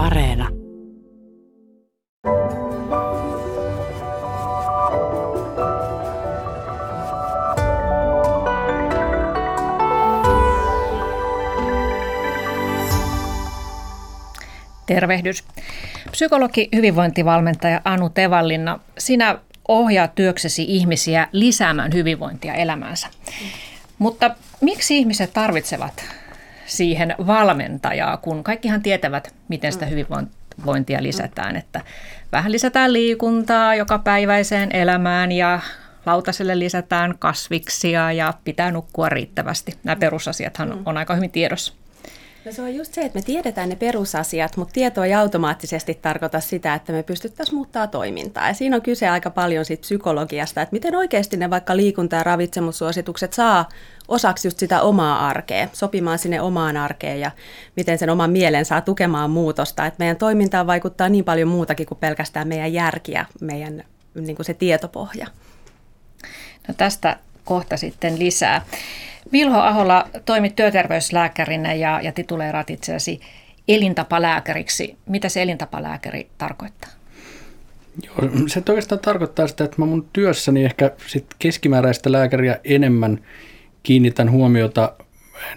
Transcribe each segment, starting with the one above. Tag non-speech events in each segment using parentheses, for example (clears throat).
Areena. Tervehdys. Psykologi hyvinvointivalmentaja Anu Tevallinna, sinä ohjaat työksesi ihmisiä lisäämään hyvinvointia elämäänsä. Mutta miksi ihmiset tarvitsevat siihen valmentajaa, kun kaikkihan tietävät, miten sitä hyvinvointia lisätään, että vähän lisätään liikuntaa joka päiväiseen elämään ja lautaselle lisätään kasviksia ja pitää nukkua riittävästi. Nämä perusasiathan on aika hyvin tiedossa. No se on just se, että me tiedetään ne perusasiat, mutta tieto ei automaattisesti tarkoita sitä, että me pystyttäisiin muuttaa toimintaa. Ja siinä on kyse aika paljon siitä psykologiasta, että miten oikeasti ne vaikka liikunta- ja ravitsemussuositukset saa osaksi just sitä omaa arkea, sopimaan sinne omaan arkeen ja miten sen oman mielen saa tukemaan muutosta. Että meidän toimintaan vaikuttaa niin paljon muutakin kuin pelkästään meidän järki ja meidän niin kuin se tietopohja. No tästä kohta sitten lisää. Vilho Ahola toimit työterveyslääkärinä ja, ja tituleeraat itseäsi elintapalääkäriksi. Mitä se elintapalääkäri tarkoittaa? Joo, se oikeastaan tarkoittaa sitä, että mä mun työssäni ehkä sit keskimääräistä lääkäriä enemmän kiinnitän huomiota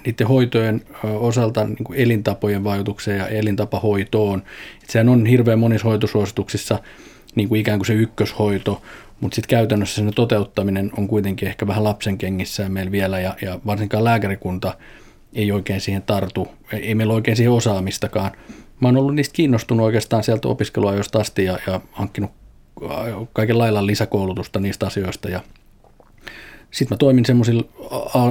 niiden hoitojen osalta niin kuin elintapojen vaikutukseen ja elintapahoitoon. Et sehän on hirveän monissa hoitosuosituksissa niin kuin ikään kuin se ykköshoito, mutta sitten käytännössä sen toteuttaminen on kuitenkin ehkä vähän lapsen kengissä meillä vielä ja, ja varsinkaan lääkärikunta ei oikein siihen tartu, ei meillä oikein siihen osaamistakaan. Mä oon ollut niistä kiinnostunut oikeastaan sieltä opiskeluajoista asti ja, ja hankkinut kaiken lailla lisäkoulutusta niistä asioista ja sitten mä toimin semmoisilla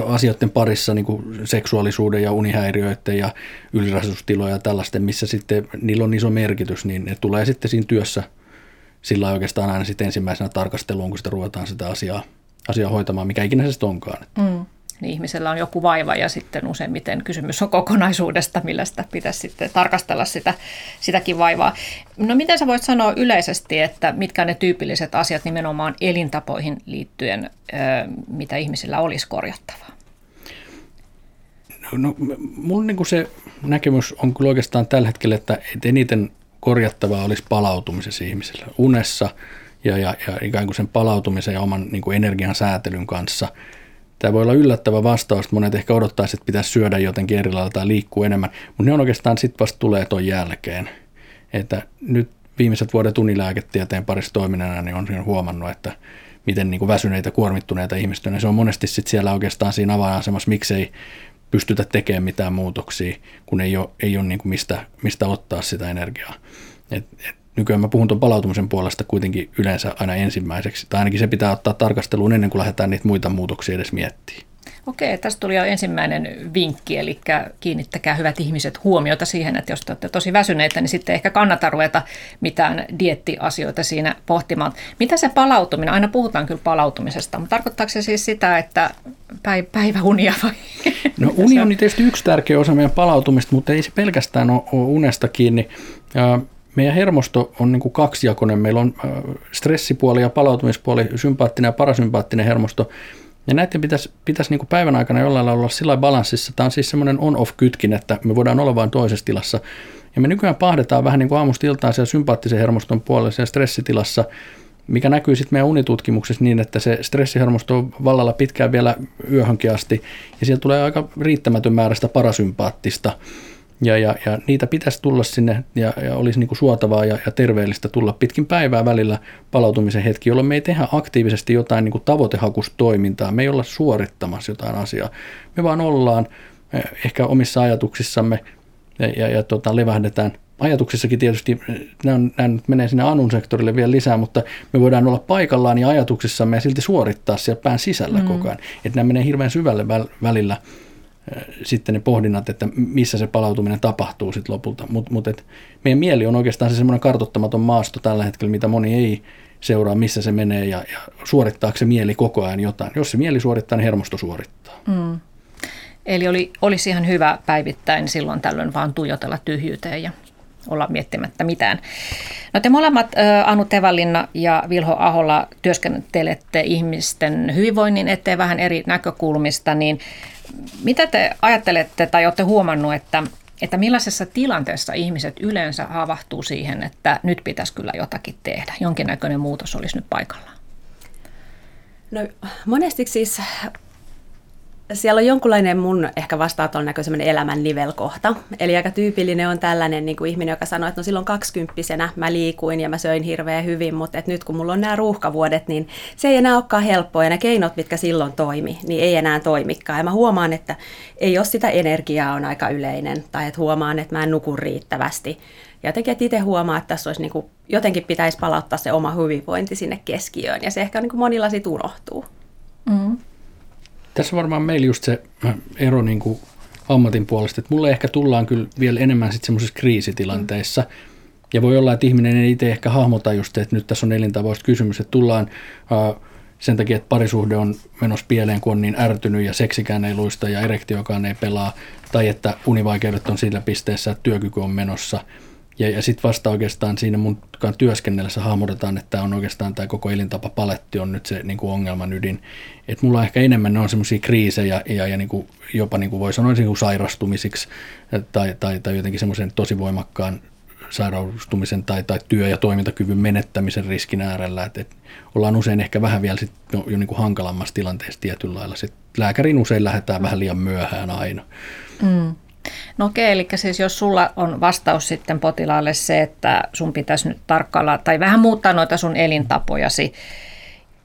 asioiden parissa, niin kuin seksuaalisuuden ja unihäiriöiden ja ylirasitustiloja ja tällaisten, missä sitten niillä on iso merkitys, niin ne tulee sitten siinä työssä – sillä oikeastaan aina sitten ensimmäisenä tarkasteluun, kun sitä ruvetaan sitä asiaa, asiaa hoitamaan, mikä ikinä se sitten onkaan. Mm. Niin ihmisellä on joku vaiva ja sitten useimmiten kysymys on kokonaisuudesta, millä sitä pitäisi sitten tarkastella sitä, sitäkin vaivaa. No miten sä voit sanoa yleisesti, että mitkä on ne tyypilliset asiat nimenomaan elintapoihin liittyen, mitä ihmisillä olisi korjattavaa? No, no mun niin se näkemys on kyllä oikeastaan tällä hetkellä, että eniten korjattavaa olisi palautumisessa ihmisellä unessa ja, ja, ja ikään kuin sen palautumisen ja oman niin kuin energian säätelyn kanssa. Tämä voi olla yllättävä vastaus, että monet ehkä odottaisi, että pitäisi syödä jotenkin eri tai liikkua enemmän, mutta ne on oikeastaan sitten vasta tulee tuon jälkeen. Että nyt viimeiset vuodet unilääketieteen parissa toiminnana niin on huomannut, että miten niin kuin väsyneitä, kuormittuneita ihmistä, niin se on monesti sit siellä oikeastaan siinä avainasemassa, miksei pystytä tekemään mitään muutoksia, kun ei ole, ei ole niin kuin mistä, mistä ottaa sitä energiaa. Et, et nykyään mä puhun tuon palautumisen puolesta kuitenkin yleensä aina ensimmäiseksi, tai ainakin se pitää ottaa tarkasteluun ennen kuin lähdetään niitä muita muutoksia edes miettimään. Okei, tästä tuli jo ensimmäinen vinkki, eli kiinnittäkää hyvät ihmiset huomiota siihen, että jos te olette tosi väsyneitä, niin sitten ehkä kannata ruveta mitään diettiasioita siinä pohtimaan. Mitä se palautuminen, aina puhutaan kyllä palautumisesta, mutta tarkoittaako se siis sitä, että päiväunia vai? No (laughs) uni on tietysti yksi tärkeä osa meidän palautumista, mutta ei se pelkästään ole unesta kiinni. Meidän hermosto on niin kuin kaksijakoinen. Meillä on stressipuoli ja palautumispuoli, sympaattinen ja parasympaattinen hermosto. Ja näiden pitäisi, pitäisi niin kuin päivän aikana jollain lailla olla sillä balanssissa. Tämä on siis semmoinen on-off-kytkin, että me voidaan olla vain toisessa tilassa. Ja me nykyään pahdetaan vähän niin kuin aamusta iltaan siellä sympaattisen hermoston puolella siellä stressitilassa, mikä näkyy sitten meidän unitutkimuksessa niin, että se stressihermosto on vallalla pitkään vielä yöhönkin asti, ja siellä tulee aika riittämätön määrä sitä parasympaattista ja, ja, ja niitä pitäisi tulla sinne ja, ja olisi niin kuin suotavaa ja, ja terveellistä tulla pitkin päivää välillä palautumisen hetki, jolloin me ei tehdä aktiivisesti jotain niin kuin tavoitehakustoimintaa, me ei olla suorittamassa jotain asiaa. Me vaan ollaan eh, ehkä omissa ajatuksissamme ja, ja, ja tota, levähdetään. Ajatuksissakin tietysti, eh, nämä, on, nämä nyt menee sinne anun sektorille vielä lisää, mutta me voidaan olla paikallaan ja ajatuksissamme ja silti suorittaa siellä pään sisällä mm. koko ajan. Että nämä menee hirveän syvälle välillä sitten ne pohdinnat, että missä se palautuminen tapahtuu sitten lopulta. Mutta mut, meidän mieli on oikeastaan se semmoinen kartottamaton maasto tällä hetkellä, mitä moni ei seuraa, missä se menee ja, ja suorittaako se mieli koko ajan jotain. Jos se mieli suorittaa, niin hermosto suorittaa. Mm. Eli oli, olisi ihan hyvä päivittäin silloin tällöin vaan tuijotella tyhjyyteen ja olla miettimättä mitään. No te molemmat, Anu Tevallinna ja Vilho Aholla, työskentelette ihmisten hyvinvoinnin eteen vähän eri näkökulmista, niin mitä te ajattelette tai olette huomannut, että että millaisessa tilanteessa ihmiset yleensä havahtuu siihen, että nyt pitäisi kyllä jotakin tehdä. Jonkinnäköinen muutos olisi nyt paikallaan. No monesti siis siellä on jonkunlainen mun ehkä vastaanoton näkö elämän nivelkohta. Eli aika tyypillinen on tällainen niin kuin ihminen, joka sanoo, että no silloin kaksikymppisenä mä liikuin ja mä söin hirveän hyvin, mutta että nyt kun mulla on nämä ruuhkavuodet, niin se ei enää olekaan helppoa ja ne keinot, mitkä silloin toimi, niin ei enää toimikaan. Ja mä huomaan, että ei ole sitä energiaa on aika yleinen tai että huomaan, että mä en nuku riittävästi. Ja jotenkin, että itse huomaa, että tässä olisi niin kuin, jotenkin pitäisi palauttaa se oma hyvinvointi sinne keskiöön ja se ehkä niin kuin monilla sitten unohtuu. Mm. Tässä varmaan meillä just se ero niin kuin ammatin puolesta, että mulle ehkä tullaan kyllä vielä enemmän sitten semmoisissa kriisitilanteissa, ja voi olla, että ihminen ei itse ehkä hahmota just, että nyt tässä on elintavoista kysymys, että tullaan sen takia, että parisuhde on menossa pieleen, kun on niin ärtynyt ja seksikään ei luista ja erektiokaan ei pelaa, tai että univaikeudet on sillä pisteessä, että työkyky on menossa – ja, ja sitten vasta oikeastaan siinä mun työskennellessä hahmotetaan, että on oikeastaan tämä koko elintapa paletti on nyt se niin kuin ongelman ydin. Et mulla ehkä enemmän ne on semmoisia kriisejä ja, ja niin kuin jopa niin kuin voi sanoa niin kuin sairastumisiksi tai, tai, tai jotenkin semmoisen tosi voimakkaan sairastumisen tai, tai työ- ja toimintakyvyn menettämisen riskin äärellä. Et, et ollaan usein ehkä vähän vielä sit jo, jo niin kuin hankalammassa tilanteessa tietyllä lailla. Sit lääkärin usein lähdetään vähän liian myöhään aina. Mm. No okei, eli siis jos sulla on vastaus sitten potilaalle se, että sun pitäisi nyt tarkkailla tai vähän muuttaa noita sun elintapojasi,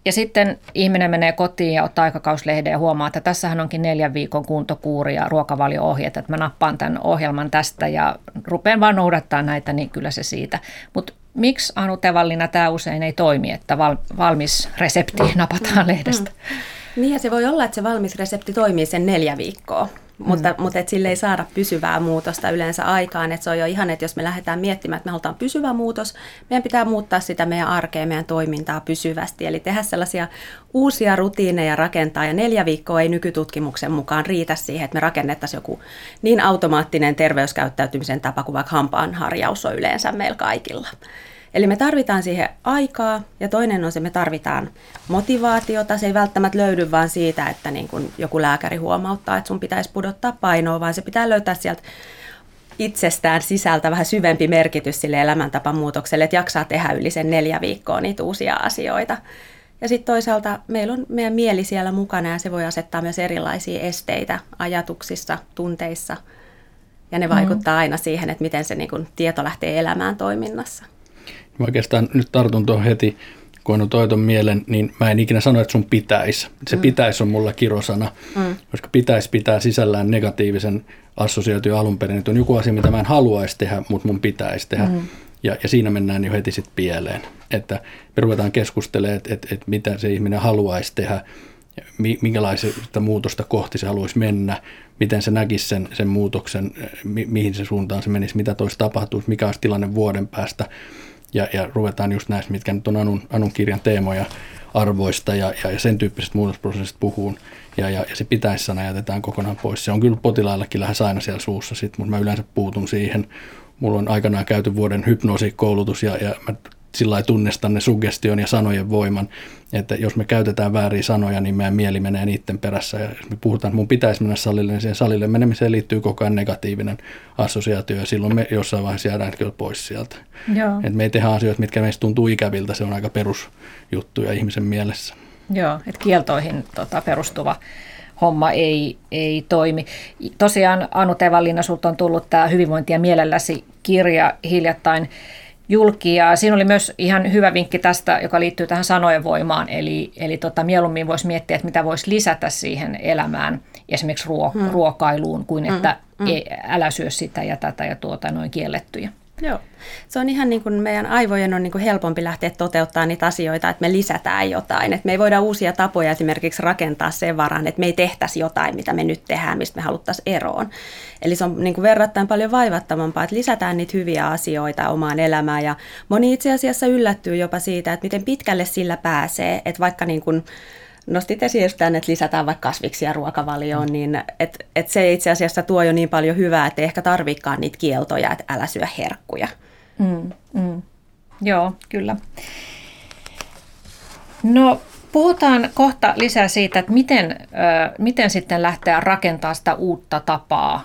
ja sitten ihminen menee kotiin ja ottaa aikakauslehden ja huomaa, että tässähän onkin neljän viikon kuntokuuri ja ruokavalio-ohjeet, että mä nappaan tämän ohjelman tästä ja rupean vaan noudattaa näitä, niin kyllä se siitä. Mutta miksi Anu Tevallina tämä usein ei toimi, että val, valmis resepti napataan lehdestä? Mm. Niin ja se voi olla, että se valmis resepti toimii sen neljä viikkoa. Mutta, mm. mutta et sille ei saada pysyvää muutosta yleensä aikaan. Et se on jo ihan, että jos me lähdetään miettimään, että me halutaan pysyvä muutos, meidän pitää muuttaa sitä meidän arkea, meidän toimintaa pysyvästi. Eli tehdä sellaisia uusia rutiineja rakentaa. Ja neljä viikkoa ei nykytutkimuksen mukaan riitä siihen, että me rakennettaisiin joku niin automaattinen terveyskäyttäytymisen tapa kuin vaikka hampaanharjaus on yleensä meillä kaikilla. Eli me tarvitaan siihen aikaa ja toinen on se, me tarvitaan motivaatiota. Se ei välttämättä löydy vaan siitä, että niin kun joku lääkäri huomauttaa, että sun pitäisi pudottaa painoa, vaan se pitää löytää sieltä itsestään sisältä vähän syvempi merkitys sille elämäntapamuutokselle, että jaksaa tehdä yli sen neljä viikkoa niitä uusia asioita. Ja sitten toisaalta meillä on meidän mieli siellä mukana ja se voi asettaa myös erilaisia esteitä ajatuksissa, tunteissa. Ja ne mm. vaikuttaa aina siihen, että miten se niin kun, tieto lähtee elämään toiminnassa. Oikeastaan nyt tartun tuohon heti, kun on toiton mielen, niin mä en ikinä sano, että sun pitäisi. Se mm. pitäisi on mulla kirosana, mm. koska pitäisi pitää sisällään negatiivisen assosiaatio alun perin. Että on joku asia, mitä mä en haluaisi tehdä, mutta mun pitäisi tehdä. Mm. Ja, ja siinä mennään jo heti sitten pieleen. Että me ruvetaan keskustelemaan, että, että, että mitä se ihminen haluaisi tehdä, minkälaista muutosta kohti se haluaisi mennä, miten se näkisi sen, sen muutoksen, mi, mihin se suuntaan se menisi, mitä toisi tapahtuisi, mikä olisi tilanne vuoden päästä ja, ja ruvetaan just näistä, mitkä nyt on Anun, Anun kirjan teemoja arvoista ja, ja, ja sen tyyppisestä muutosprosessista puhuun. Ja, ja, ja se pitäisi sana jätetään kokonaan pois. Se on kyllä potilaillakin lähes aina siellä suussa, sit, mutta mä yleensä puutun siihen. Mulla on aikanaan käyty vuoden hypnoosikoulutus ja, ja mä sillä lailla tunnistan ne suggestion ja sanojen voiman, että jos me käytetään vääriä sanoja, niin meidän mieli menee niiden perässä. Ja jos me puhutaan, että mun pitäisi mennä salille, niin siihen salille menemiseen liittyy koko ajan negatiivinen assosiaatio, ja silloin me jossain vaiheessa jäädään kyllä pois sieltä. Joo. Et me ei tehdä asioita, mitkä meistä tuntuu ikäviltä, se on aika perusjuttuja ihmisen mielessä. Joo, että kieltoihin tota, perustuva homma ei, ei toimi. Tosiaan Anu Tevallina, sulta on tullut tämä Hyvinvointia mielelläsi kirja hiljattain julki. Ja siinä oli myös ihan hyvä vinkki tästä, joka liittyy tähän sanojen voimaan. Eli, eli tota, mieluummin voisi miettiä, että mitä voisi lisätä siihen elämään, esimerkiksi ruo- hmm. ruokailuun, kuin hmm. että hmm. Ei, älä syö sitä ja tätä ja tuota noin kiellettyjä. Joo. Se on ihan niin kuin meidän aivojen on niin kuin helpompi lähteä toteuttaa niitä asioita, että me lisätään jotain. Että me ei voida uusia tapoja esimerkiksi rakentaa sen varaan, että me ei tehtäisi jotain, mitä me nyt tehdään, mistä me haluttaisiin eroon. Eli se on niin kuin verrattain paljon vaivattavampaa, että lisätään niitä hyviä asioita omaan elämään. Ja moni itse asiassa yllättyy jopa siitä, että miten pitkälle sillä pääsee, että vaikka niin kuin nostit esiin tämän, että lisätään vaikka kasviksia ruokavalioon, mm. niin et, et se itse asiassa tuo jo niin paljon hyvää, että ei ehkä tarvikaan niitä kieltoja, että älä syö herkkuja. Mm, mm. Joo, kyllä. No puhutaan kohta lisää siitä, että miten, miten sitten lähteä rakentamaan sitä uutta tapaa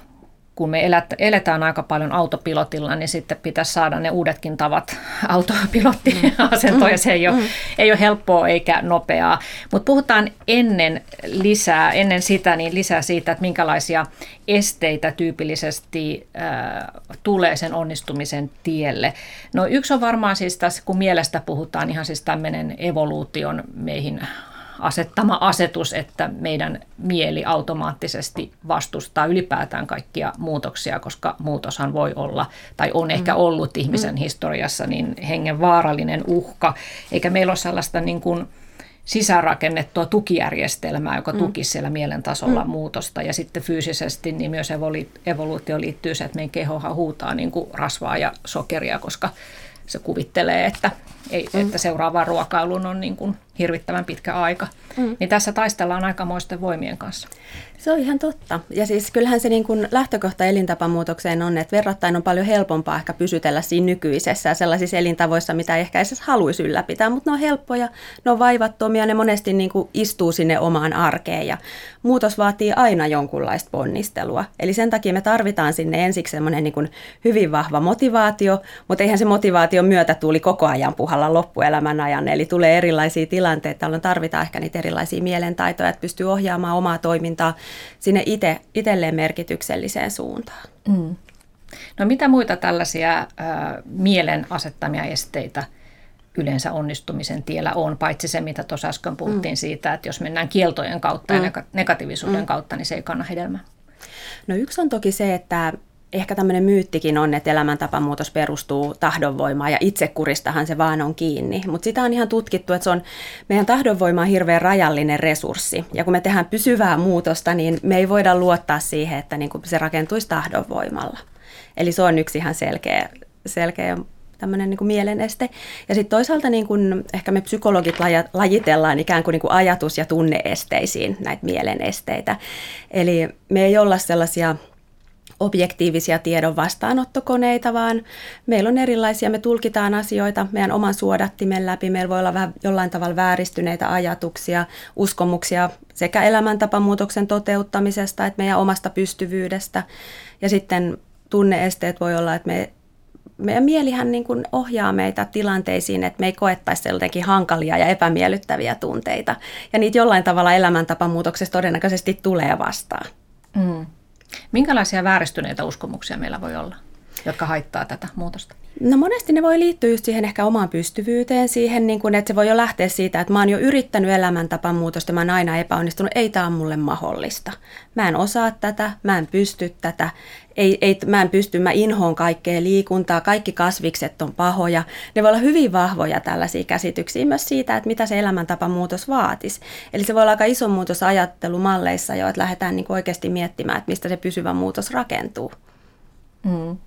kun me eletään aika paljon autopilotilla, niin sitten pitäisi saada ne uudetkin tavat (laughs) autopilottiasentoon, ja se ei ole, mm. ei ole helppoa eikä nopeaa. Mutta puhutaan ennen lisää, ennen sitä, niin lisää siitä, että minkälaisia esteitä tyypillisesti äh, tulee sen onnistumisen tielle. No yksi on varmaan siis tässä, kun mielestä puhutaan, ihan siis tämmöinen evoluution meihin asettama asetus, että meidän mieli automaattisesti vastustaa ylipäätään kaikkia muutoksia, koska muutoshan voi olla, tai on ehkä mm. ollut ihmisen mm. historiassa, niin hengen vaarallinen uhka, eikä meillä ole sellaista niin kuin, sisäänrakennettua tukijärjestelmää, joka mm. tukisi siellä mielen tasolla mm. muutosta. Ja sitten fyysisesti niin myös evoluutio liittyy se, että meidän kehohan huutaa niin kuin rasvaa ja sokeria, koska se kuvittelee, että, ei, mm. että seuraava ruokailun on niin kuin hirvittävän pitkä aika. Mm. Niin tässä taistellaan aikamoisten voimien kanssa. Se on ihan totta. Ja siis kyllähän se niin kuin lähtökohta elintapamuutokseen on, että verrattain on paljon helpompaa ehkä pysytellä siinä nykyisessä ja sellaisissa elintavoissa, mitä ehkä edes haluaisi ylläpitää, mutta ne on helppoja, ne on vaivattomia, ne monesti niin kuin istuu sinne omaan arkeen ja muutos vaatii aina jonkunlaista ponnistelua. Eli sen takia me tarvitaan sinne ensiksi semmoinen niin kuin hyvin vahva motivaatio, mutta eihän se motivaation myötä tuli koko ajan puhalla loppuelämän ajan, eli tulee erilaisia tilanteita, jolloin tarvitaan ehkä niitä erilaisia mielentaitoja, että pystyy ohjaamaan omaa toimintaa sinne ite, itselleen merkitykselliseen suuntaan. Mm. No mitä muita tällaisia äh, mielen asettamia esteitä yleensä onnistumisen tiellä on, paitsi se, mitä tuossa äsken puhuttiin mm. siitä, että jos mennään kieltojen kautta mm. ja negatiivisuuden mm. kautta, niin se ei kanna hedelmää. No yksi on toki se, että ehkä tämmöinen myyttikin on, että elämäntapamuutos perustuu tahdonvoimaan ja itsekuristahan se vaan on kiinni. Mutta sitä on ihan tutkittu, että se on, meidän tahdonvoima on hirveän rajallinen resurssi. Ja kun me tehdään pysyvää muutosta, niin me ei voida luottaa siihen, että niin se rakentuisi tahdonvoimalla. Eli se on yksi ihan selkeä, selkeä tämmöinen niin mieleneste. Ja sitten toisaalta niin kuin, ehkä me psykologit lajitellaan ikään kuin, niin kuin ajatus- ja tunneesteisiin näitä mielenesteitä. Eli me ei olla sellaisia objektiivisia tiedon vastaanottokoneita, vaan meillä on erilaisia, me tulkitaan asioita meidän oman suodattimen läpi, meillä voi olla vähän jollain tavalla vääristyneitä ajatuksia, uskomuksia sekä elämäntapamuutoksen toteuttamisesta että meidän omasta pystyvyydestä. Ja sitten tunneesteet voi olla, että me meidän mielihän niin kuin ohjaa meitä tilanteisiin, että me ei koettaisi jotenkin hankalia ja epämiellyttäviä tunteita. Ja niitä jollain tavalla elämäntapamuutoksessa todennäköisesti tulee vastaan. Mm. Minkälaisia vääristyneitä uskomuksia meillä voi olla, jotka haittaa tätä muutosta? No monesti ne voi liittyä just siihen ehkä omaan pystyvyyteen, siihen, niin kun, että se voi jo lähteä siitä, että mä oon jo yrittänyt elämäntapan muutosta, mä oon aina epäonnistunut, ei tämä on mulle mahdollista. Mä en osaa tätä, mä en pysty tätä, ei, ei, mä en pysty, mä inhoon kaikkea liikuntaa, kaikki kasvikset on pahoja. Ne voi olla hyvin vahvoja tällaisia käsityksiä myös siitä, että mitä se elämäntapamuutos vaatisi. Eli se voi olla aika iso muutos ajattelumalleissa jo, että lähdetään niin oikeasti miettimään, että mistä se pysyvä muutos rakentuu. Mm.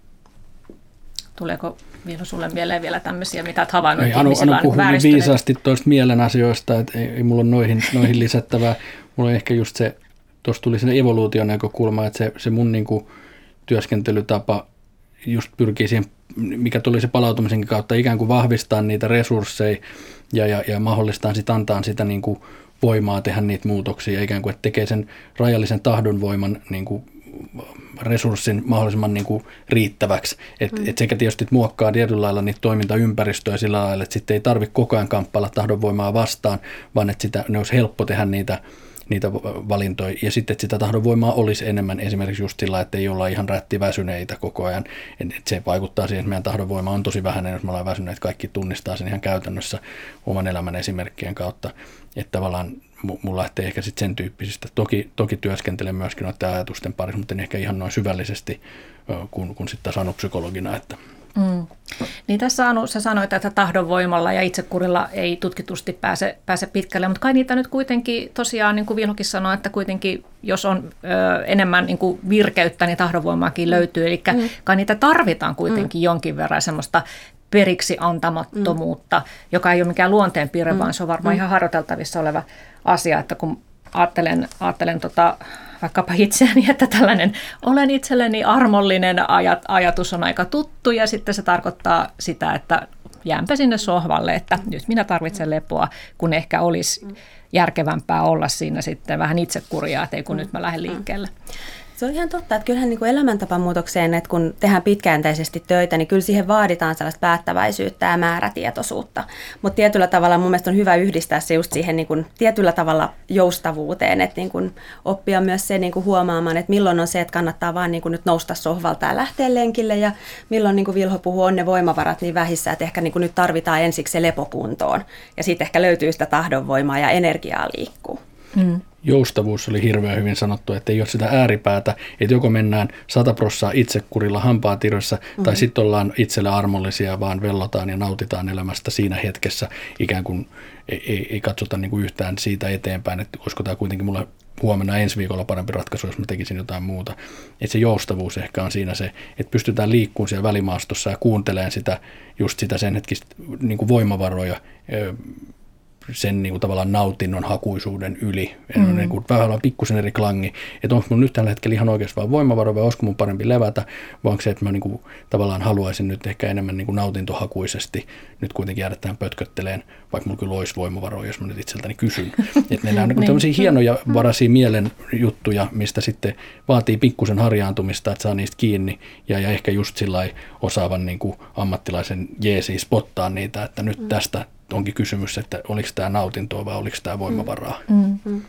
Tuleeko Viilu sulle mieleen vielä tämmöisiä, mitä olet havainnut ei, Anu, Anu puhui niin viisaasti tuosta mielen asioista, että ei, ei mulla ole noihin, noihin lisättävää. Mulla on ehkä just se, tuossa tuli sinne evoluution näkökulma, että se, se mun niin kuin työskentelytapa just pyrkii siihen, mikä tuli se palautumisen kautta, ikään kuin vahvistaa niitä resursseja ja, ja, ja mahdollistaa sitten antaa sitä niin kuin voimaa tehdä niitä muutoksia, ikään kuin että tekee sen rajallisen tahdonvoiman niin kuin resurssin mahdollisimman niin kuin riittäväksi. Et, mm. et sekä tietysti muokkaa tietyllä lailla niitä toimintaympäristöjä sillä lailla, että sitten ei tarvitse koko ajan kamppailla tahdonvoimaa vastaan, vaan että sitä, ne olisi helppo tehdä niitä, niitä valintoja. Ja sitten, että sitä tahdonvoimaa olisi enemmän esimerkiksi just sillä, että ei olla ihan rättiväsyneitä koko ajan. Et, et se vaikuttaa siihen, että meidän tahdonvoima on tosi vähäinen, jos me ollaan väsyneet. Kaikki tunnistaa sen ihan käytännössä oman elämän esimerkkien kautta. Että tavallaan mulla lähtee ehkä sitten sen tyyppisistä. Toki, toki työskentelen myöskin noiden ajatusten parissa, mutta en ehkä ihan noin syvällisesti kuin, kuin sitten taas psykologina. Että. Mm. Niin tässä Anu, sä sanoit, että tahdonvoimalla ja itsekurilla ei tutkitusti pääse, pääse pitkälle, mutta kai niitä nyt kuitenkin tosiaan, niin kuin Vilhokin sanoi, että kuitenkin jos on ö, enemmän niin kuin virkeyttä, niin tahdonvoimaakin löytyy. Eli mm. kai niitä tarvitaan kuitenkin mm. jonkin verran semmoista periksi antamattomuutta, mm. joka ei ole mikään luonteenpiirre, mm. vaan se on varmaan mm. ihan harjoiteltavissa oleva asia, että kun ajattelen, ajattelen tota, vaikkapa itseäni, että tällainen olen itselleni armollinen ajat, ajatus on aika tuttu ja sitten se tarkoittaa sitä, että jäänpä sinne sohvalle, että nyt minä tarvitsen lepoa, kun ehkä olisi järkevämpää olla siinä sitten vähän itsekuria, että ei kun nyt mä lähden liikkeelle. Se on ihan totta, että kyllähän niin kuin elämäntapamuutokseen, että kun tehdään pitkäjänteisesti töitä, niin kyllä siihen vaaditaan sellaista päättäväisyyttä ja määrätietoisuutta. Mutta tietyllä tavalla mun mielestä on hyvä yhdistää se just siihen niin kuin tietyllä tavalla joustavuuteen, että niin kuin oppia myös se niin kuin huomaamaan, että milloin on se, että kannattaa vaan niin kuin nyt nousta sohvalta ja lähteä lenkille ja milloin niin kuin Vilho puhuu, on ne voimavarat niin vähissä, että ehkä niin kuin nyt tarvitaan ensiksi se lepokuntoon ja sitten ehkä löytyy sitä tahdonvoimaa ja energiaa liikkuu. Mm joustavuus oli hirveän hyvin sanottu, että ei ole sitä ääripäätä, että joko mennään sataprossaa itsekurilla hampaatirössä, mm-hmm. tai sitten ollaan itselle armollisia, vaan vellotaan ja nautitaan elämästä siinä hetkessä, ikään kuin ei, ei, ei katsota niin kuin yhtään siitä eteenpäin, että olisiko tämä kuitenkin mulle huomenna ensi viikolla parempi ratkaisu, jos mä tekisin jotain muuta. Että se joustavuus ehkä on siinä se, että pystytään liikkumaan siellä välimaastossa ja kuuntelemaan sitä, just sitä sen hetkistä niin kuin voimavaroja, sen niin kuin tavallaan nautinnon hakuisuuden yli. Mm. Niin kuin, vähän on pikkusen eri klangi, että onko mun nyt tällä hetkellä ihan oikeasti vaan voimavaro vai olisiko mun parempi levätä, vai onko se, että mä niin kuin, tavallaan haluaisin nyt ehkä enemmän niin kuin nautintohakuisesti nyt kuitenkin jäädä tähän pötkötteleen, vaikka mulla kyllä olisi voimavaroja, jos mä nyt itseltäni kysyn. (laughs) että ne on niin tämmöisiä hienoja varaisia mielen juttuja, mistä sitten vaatii pikkusen harjaantumista, että saa niistä kiinni ja, ja ehkä just sillä osaavan niin kuin ammattilaisen jeesi spottaa niitä, että nyt mm. tästä onkin kysymys, että oliko tämä nautintoa vai oliko tämä voimavaraa. Mm. Mm.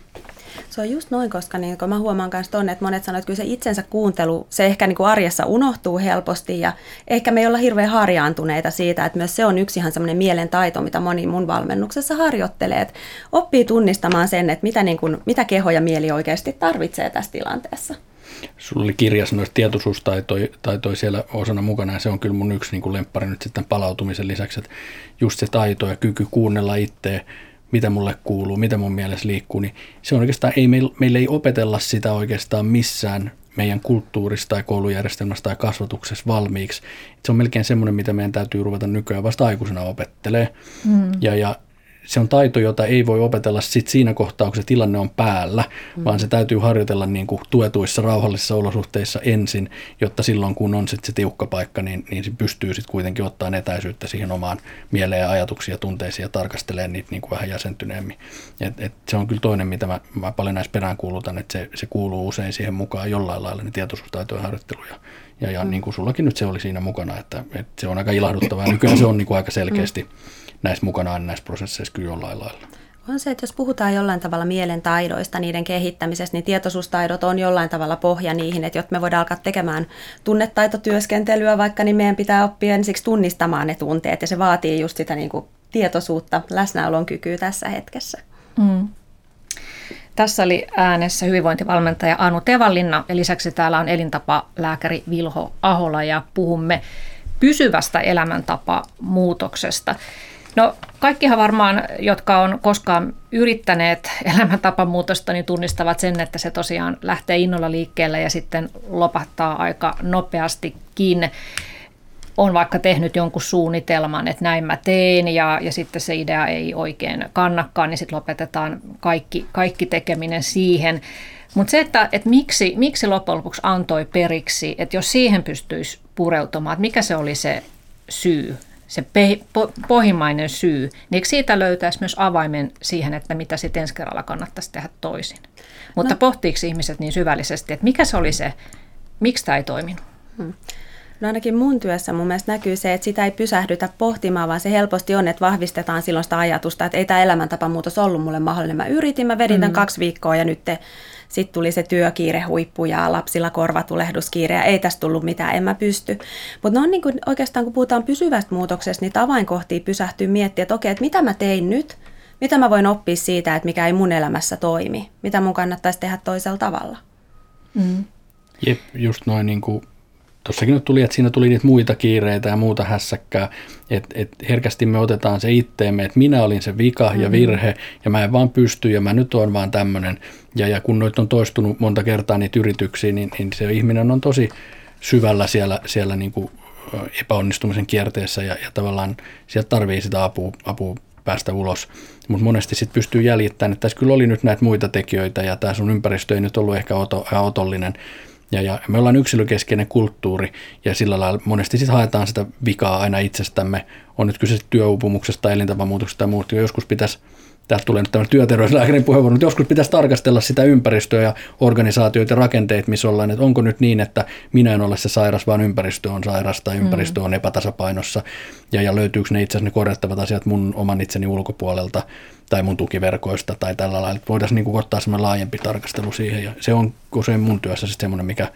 Se on just noin, koska niin, kun mä huomaan myös tuonne, että monet sanoo, että kyllä se itsensä kuuntelu, se ehkä niin kuin arjessa unohtuu helposti ja ehkä me ei olla hirveän harjaantuneita siitä, että myös se on yksi ihan semmoinen mielen taito, mitä moni mun valmennuksessa harjoittelee, että oppii tunnistamaan sen, että mitä, niin kuin, mitä keho ja mieli oikeasti tarvitsee tässä tilanteessa. Sulla oli kirjassa noista tietoisuustaitoja siellä osana mukana ja se on kyllä mun yksi niin lemppari nyt sitten palautumisen lisäksi, että just se taito ja kyky kuunnella itseä, mitä mulle kuuluu, mitä mun mielessä liikkuu, niin se on oikeastaan, ei meillä, meillä ei opetella sitä oikeastaan missään meidän kulttuurista tai koulujärjestelmässä tai kasvatuksessa valmiiksi. Se on melkein semmoinen, mitä meidän täytyy ruveta nykyään vasta aikuisena opettelee. Mm. Ja, ja se on taito, jota ei voi opetella sit siinä kohtaa, kun se tilanne on päällä, mm. vaan se täytyy harjoitella niin kuin tuetuissa rauhallisissa olosuhteissa ensin, jotta silloin kun on sit se tiukka paikka, niin, niin se pystyy sitten kuitenkin ottaa etäisyyttä siihen omaan mieleen ja ajatuksiin ja tunteisiin ja tarkastelemaan niitä niin kuin vähän jäsentyneemmin. Et, et se on kyllä toinen, mitä mä, mä paljon näissä peräänkuulutan, että se, se kuuluu usein siihen mukaan jollain lailla ne tietoisuustaitojen harjoittelu ja, ja, ja mm. niin kuin sullakin nyt se oli siinä mukana, että, että se on aika ilahduttavaa. Nykyään se on niin kuin aika selkeästi mm näissä mukana aina näissä prosesseissa kyllä jollain lailla. On se, että jos puhutaan jollain tavalla mielen taidoista, niiden kehittämisestä, niin tietoisuustaidot on jollain tavalla pohja niihin, että jotta me voidaan alkaa tekemään tunnetaitotyöskentelyä vaikka, niin meidän pitää oppia ensiksi tunnistamaan ne tunteet, ja se vaatii just sitä niin kuin tietoisuutta, läsnäolon kykyä tässä hetkessä. Mm. Tässä oli äänessä hyvinvointivalmentaja Anu Tevallinna ja lisäksi täällä on elintapalääkäri Vilho Ahola ja puhumme pysyvästä elämäntapamuutoksesta. No kaikkihan varmaan, jotka on koskaan yrittäneet elämäntapamuutosta, niin tunnistavat sen, että se tosiaan lähtee innolla liikkeelle ja sitten lopahtaa aika nopeasti kiinni. On vaikka tehnyt jonkun suunnitelman, että näin mä teen ja, ja sitten se idea ei oikein kannakaan, niin sitten lopetetaan kaikki, kaikki tekeminen siihen. Mutta se, että, että miksi, miksi loppujen lopuksi antoi periksi, että jos siihen pystyisi pureutumaan, että mikä se oli se syy, se pe- po- pohjimmainen syy, niin eikö siitä löytäisi myös avaimen siihen, että mitä sitten ensi kerralla kannattaisi tehdä toisin. Mutta no. pohtiiko ihmiset niin syvällisesti, että mikä se oli se, miksi tämä ei toiminut? Hmm. No ainakin mun työssä mun mielestä näkyy se, että sitä ei pysähdytä pohtimaan, vaan se helposti on, että vahvistetaan silloin sitä ajatusta, että ei tämä elämäntapamuutos ollut mulle mahdollinen. Mä yritin, mä vedin tämän mm. kaksi viikkoa ja nyt sitten tuli se työkiire huippu ja lapsilla korvatulehduskiire ja ei tästä tullut mitään, en mä pysty. Mutta on niin kuin, oikeastaan kun puhutaan pysyvästä muutoksesta, niin avainkohtia pysähtyy miettiä, että okei, että mitä mä tein nyt, mitä mä voin oppia siitä, että mikä ei mun elämässä toimi, mitä mun kannattaisi tehdä toisella tavalla. Mm. Jep, just noin niin kuin tuossakin nyt tuli, että siinä tuli niitä muita kiireitä ja muuta hässäkkää, että et herkästi me otetaan se itteemme, että minä olin se vika ja mm. virhe ja mä en vaan pysty ja mä nyt oon vaan tämmöinen. Ja, ja kun noit on toistunut monta kertaa niitä yrityksiä, niin, niin se ihminen on tosi syvällä siellä, siellä niin kuin epäonnistumisen kierteessä ja, ja tavallaan sieltä tarvii sitä apua, apua päästä ulos. Mutta monesti sitten pystyy jäljittämään, että tässä kyllä oli nyt näitä muita tekijöitä ja tämä sun ympäristö ei nyt ollut ehkä oto, otollinen. Ja, ja me ollaan yksilökeskeinen kulttuuri ja sillä lailla monesti sitten haetaan sitä vikaa aina itsestämme. On nyt kyse työuupumuksesta, elintapamuutoksesta tai muuta. Joskus pitäisi täältä tulee nyt tämä työterveyslääkärin puheenvuoro, mutta joskus pitäisi tarkastella sitä ympäristöä ja organisaatioita ja rakenteita, missä ollaan, että onko nyt niin, että minä en ole se sairas, vaan ympäristö on sairas tai ympäristö on epätasapainossa ja, ja löytyykö ne itse asiassa ne korjattavat asiat mun oman itseni ulkopuolelta tai mun tukiverkoista tai tällä lailla. Voitaisiin niin kuin ottaa semmoinen laajempi tarkastelu siihen ja se on usein mun työssä sitten semmoinen, mikä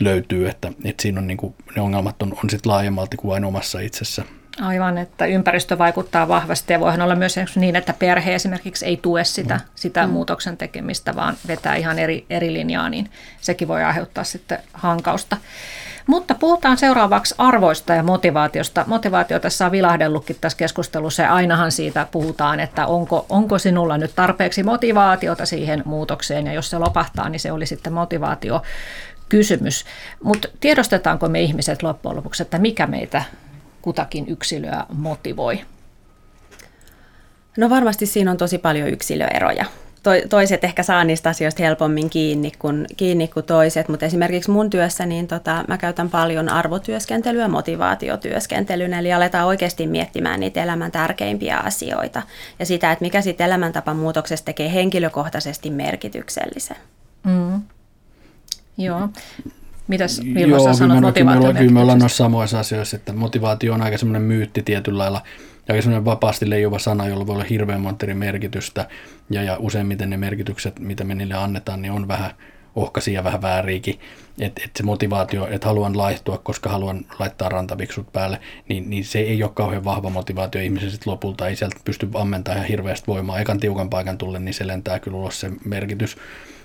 löytyy, että, että siinä on niin kuin, ne ongelmat on, on sitten laajemmalti kuin vain omassa itsessä. Aivan, että ympäristö vaikuttaa vahvasti ja voihan olla myös niin, että perhe esimerkiksi ei tue sitä, mm. sitä mm. muutoksen tekemistä, vaan vetää ihan eri, eri linjaa, niin sekin voi aiheuttaa sitten hankausta. Mutta puhutaan seuraavaksi arvoista ja motivaatiosta. Motivaatio tässä on vilahdellutkin tässä keskustelussa ja ainahan siitä puhutaan, että onko, onko sinulla nyt tarpeeksi motivaatiota siihen muutokseen ja jos se lopahtaa, niin se oli sitten motivaatio kysymys. Mutta tiedostetaanko me ihmiset loppujen lopuksi, että mikä meitä kutakin yksilöä motivoi? No varmasti siinä on tosi paljon yksilöeroja. Toiset ehkä saa niistä asioista helpommin kiinni kuin, kiinni kuin toiset, mutta esimerkiksi mun työssä niin tota, mä käytän paljon arvotyöskentelyä motivaatiotyöskentelyn, eli aletaan oikeasti miettimään niitä elämän tärkeimpiä asioita ja sitä, että mikä siitä elämäntapan muutoksesta tekee henkilökohtaisesti merkityksellisen. Mm. Joo. Mitäs Vilma Joo, sanot motivaation kyllä me ollaan noissa samoissa asioissa, että motivaatio on aika semmoinen myytti tietyllä lailla, ja aika semmoinen vapaasti leijuva sana, jolla voi olla hirveän monta eri merkitystä, ja, ja useimmiten ne merkitykset, mitä me niille annetaan, niin on vähän ohkaisia ja vähän vääriikin, että et se motivaatio, että haluan laihtua, koska haluan laittaa rantaviksut päälle, niin, niin se ei ole kauhean vahva motivaatio ihmisen sitten lopulta, ei sieltä pysty ammentamaan ihan hirveästi voimaa, ekan tiukan paikan tulle, niin se lentää kyllä ulos se merkitys,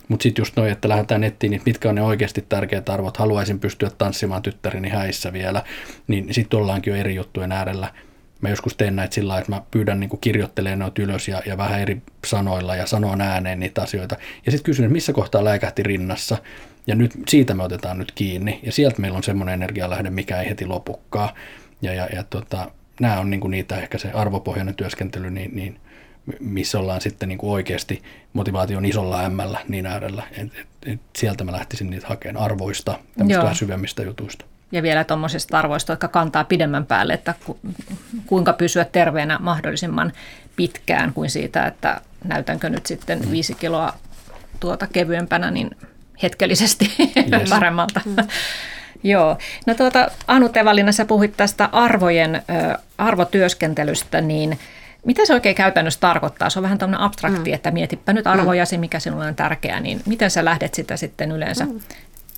mutta sitten just noin, että lähdetään nettiin, niin mitkä on ne oikeasti tärkeät arvot, haluaisin pystyä tanssimaan tyttäreni häissä vielä, niin sitten ollaankin jo eri juttujen äärellä. Mä joskus teen näitä sillä että mä pyydän niin kirjoittelemaan noita ylös ja, ja vähän eri sanoilla ja sanon ääneen niitä asioita. Ja sitten kysyn, että missä kohtaa läikähti rinnassa. Ja nyt siitä me otetaan nyt kiinni. Ja sieltä meillä on semmoinen energialähde, mikä ei heti lopukkaa. Ja, ja, ja tota, nämä on niin niitä ehkä se arvopohjainen työskentely, niin, niin missä ollaan sitten niin kuin oikeasti motivaation isolla ämmällä niin äärellä. Et, et, et sieltä mä lähtisin niitä hakemaan arvoista, tämmöistä vähän syvemmistä jutuista. Ja vielä tuommoisista arvoista, jotka kantaa pidemmän päälle, että ku, kuinka pysyä terveenä mahdollisimman pitkään kuin siitä, että näytänkö nyt sitten mm. viisi kiloa tuota kevyempänä, niin hetkellisesti yes. (laughs) paremmalta. Mm. Joo. No tuota, Anu Tevalina, sä puhuit tästä arvojen, arvotyöskentelystä, niin – mitä se oikein käytännössä tarkoittaa? Se on vähän tämmöinen abstrakti, mm. että mietipä nyt arvojasi, mikä sinulle on tärkeää, niin miten sä lähdet sitä sitten yleensä mm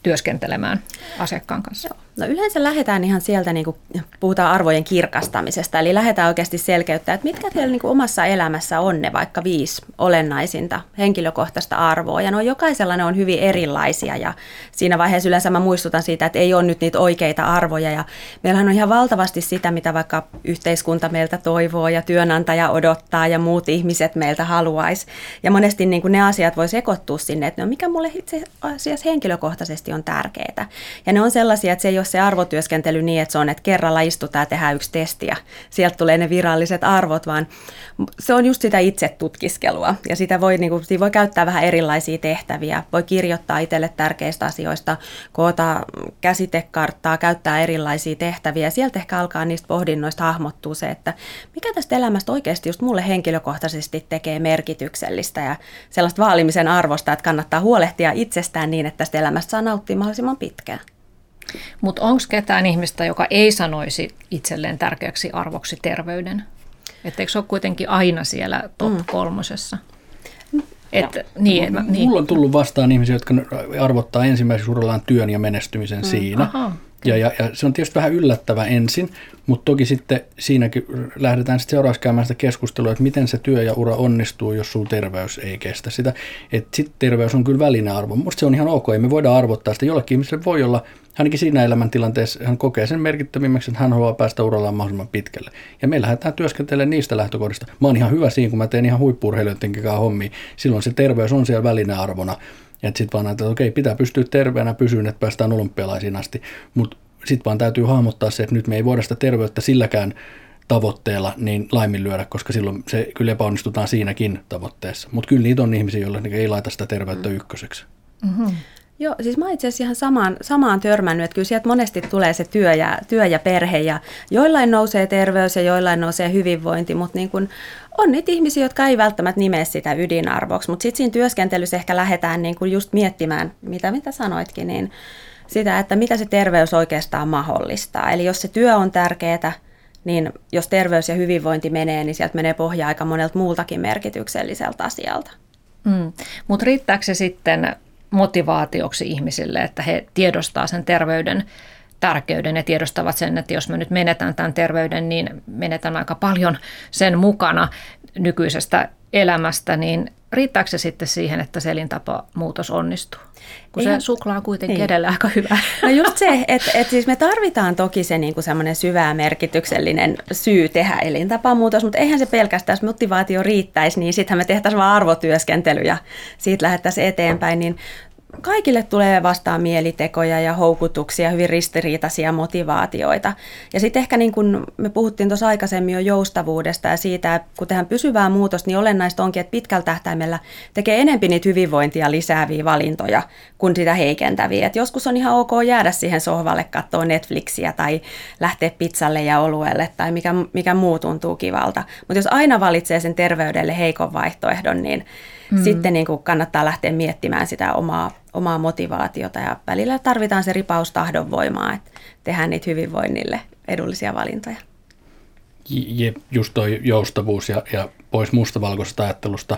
työskentelemään asiakkaan kanssa? No yleensä lähdetään ihan sieltä, niin kuin puhutaan arvojen kirkastamisesta, eli lähdetään oikeasti selkeyttää, että mitkä teillä niin kuin omassa elämässä on ne vaikka viisi olennaisinta henkilökohtaista arvoa, ja no jokaisella ne on hyvin erilaisia, ja siinä vaiheessa yleensä mä muistutan siitä, että ei ole nyt niitä oikeita arvoja, ja meillähän on ihan valtavasti sitä, mitä vaikka yhteiskunta meiltä toivoo, ja työnantaja odottaa, ja muut ihmiset meiltä haluaisi, ja monesti niin kuin ne asiat voi sekoittua sinne, että no mikä mulle itse asiassa henkilökohtaisesti on tärkeää, ja ne on sellaisia, että se ei ole se arvotyöskentely niin, että se on, että kerralla istutaan ja tehdään yksi testi ja sieltä tulee ne viralliset arvot, vaan se on just sitä itse tutkiskelua ja sitä voi, niin kuin, siinä voi käyttää vähän erilaisia tehtäviä. Voi kirjoittaa itselle tärkeistä asioista, koota käsitekarttaa, käyttää erilaisia tehtäviä. Sieltä ehkä alkaa niistä pohdinnoista hahmottua se, että mikä tästä elämästä oikeasti just mulle henkilökohtaisesti tekee merkityksellistä ja sellaista vaalimisen arvosta, että kannattaa huolehtia itsestään niin, että tästä elämästä saa nauttia mahdollisimman pitkään. Mutta onko ketään ihmistä, joka ei sanoisi itselleen tärkeäksi arvoksi terveyden? Että eikö se ole kuitenkin aina siellä top mm. kolmosessa? Että, niin, no, niin. Mulla on tullut vastaan ihmisiä, jotka arvottaa ensimmäisessä urallaan työn ja menestymisen mm. siinä. Aha. Ja, ja, ja se on tietysti vähän yllättävä ensin, mutta toki sitten siinäkin lähdetään sitten seuraavaksi käymään sitä keskustelua, että miten se työ ja ura onnistuu, jos sun terveys ei kestä sitä. Että sitten terveys on kyllä välinearvo. Musta se on ihan ok, ei me voida arvottaa sitä. Jollekin ihmiselle voi olla, ainakin siinä elämäntilanteessa hän kokee sen merkittävimmäksi, että hän haluaa päästä urallaan mahdollisimman pitkälle. Ja me lähdetään työskentelemään niistä lähtökohdista. Mä oon ihan hyvä siinä, kun mä teen ihan huippurheilijoiden kanssa hommia. Silloin se terveys on siellä välinearvona. Että sitten vaan että okei, pitää pystyä terveenä pysyyn, että päästään olympialaisiin asti. Mutta sitten vaan täytyy hahmottaa se, että nyt me ei voida sitä terveyttä silläkään tavoitteella niin laiminlyödä, koska silloin se kyllä epäonnistutaan siinäkin tavoitteessa. Mutta kyllä niitä on ihmisiä, joilla ei laita sitä terveyttä mm. ykköseksi. Mm-hmm. Joo, siis mä itse asiassa ihan samaan, samaan törmännyt, että kyllä sieltä monesti tulee se työ ja, työ ja perhe ja joillain nousee terveys ja joillain nousee hyvinvointi, mutta niin kun on niitä ihmisiä, jotka ei välttämättä nimeä sitä ydinarvoksi, mutta sitten siinä työskentelyssä ehkä lähdetään niin kuin just miettimään, mitä, mitä sanoitkin, niin sitä, että mitä se terveys oikeastaan mahdollistaa. Eli jos se työ on tärkeää, niin jos terveys ja hyvinvointi menee, niin sieltä menee pohja aika monelta muultakin merkitykselliseltä asialta. Mm. Mutta riittääkö se sitten motivaatioksi ihmisille, että he tiedostaa sen terveyden tärkeyden ja tiedostavat sen, että jos me nyt menetään tämän terveyden, niin menetään aika paljon sen mukana nykyisestä elämästä, niin riittääkö se sitten siihen, että se elintapamuutos onnistuu? Kun Eihän, se suklaa on kuitenkin edelleen aika hyvä. (laughs) No just se, että, että siis me tarvitaan toki se niin kuin semmoinen syvää merkityksellinen syy tehdä elintapamuutos, mutta eihän se pelkästään, jos motivaatio riittäisi, niin sittenhän me tehtäisiin vain arvotyöskentely ja siitä lähdettäisiin eteenpäin, niin kaikille tulee vastaan mielitekoja ja houkutuksia, hyvin ristiriitaisia motivaatioita. Ja sitten ehkä niin kuin me puhuttiin tuossa aikaisemmin jo joustavuudesta ja siitä, että kun tehdään pysyvää muutosta, niin olennaista onkin, että pitkällä tähtäimellä tekee enempi niitä hyvinvointia lisääviä valintoja kuin sitä heikentäviä. Et joskus on ihan ok jäädä siihen sohvalle katsoa Netflixiä tai lähteä pizzalle ja oluelle tai mikä, mikä muu tuntuu kivalta. Mutta jos aina valitsee sen terveydelle heikon vaihtoehdon, niin mm. sitten niin kuin kannattaa lähteä miettimään sitä omaa, omaa motivaatiota ja välillä tarvitaan se ripaus tahdonvoimaa, että tehdään niitä hyvinvoinnille edullisia valintoja. Je, just toi joustavuus ja, ja pois mustavalkoisesta ajattelusta,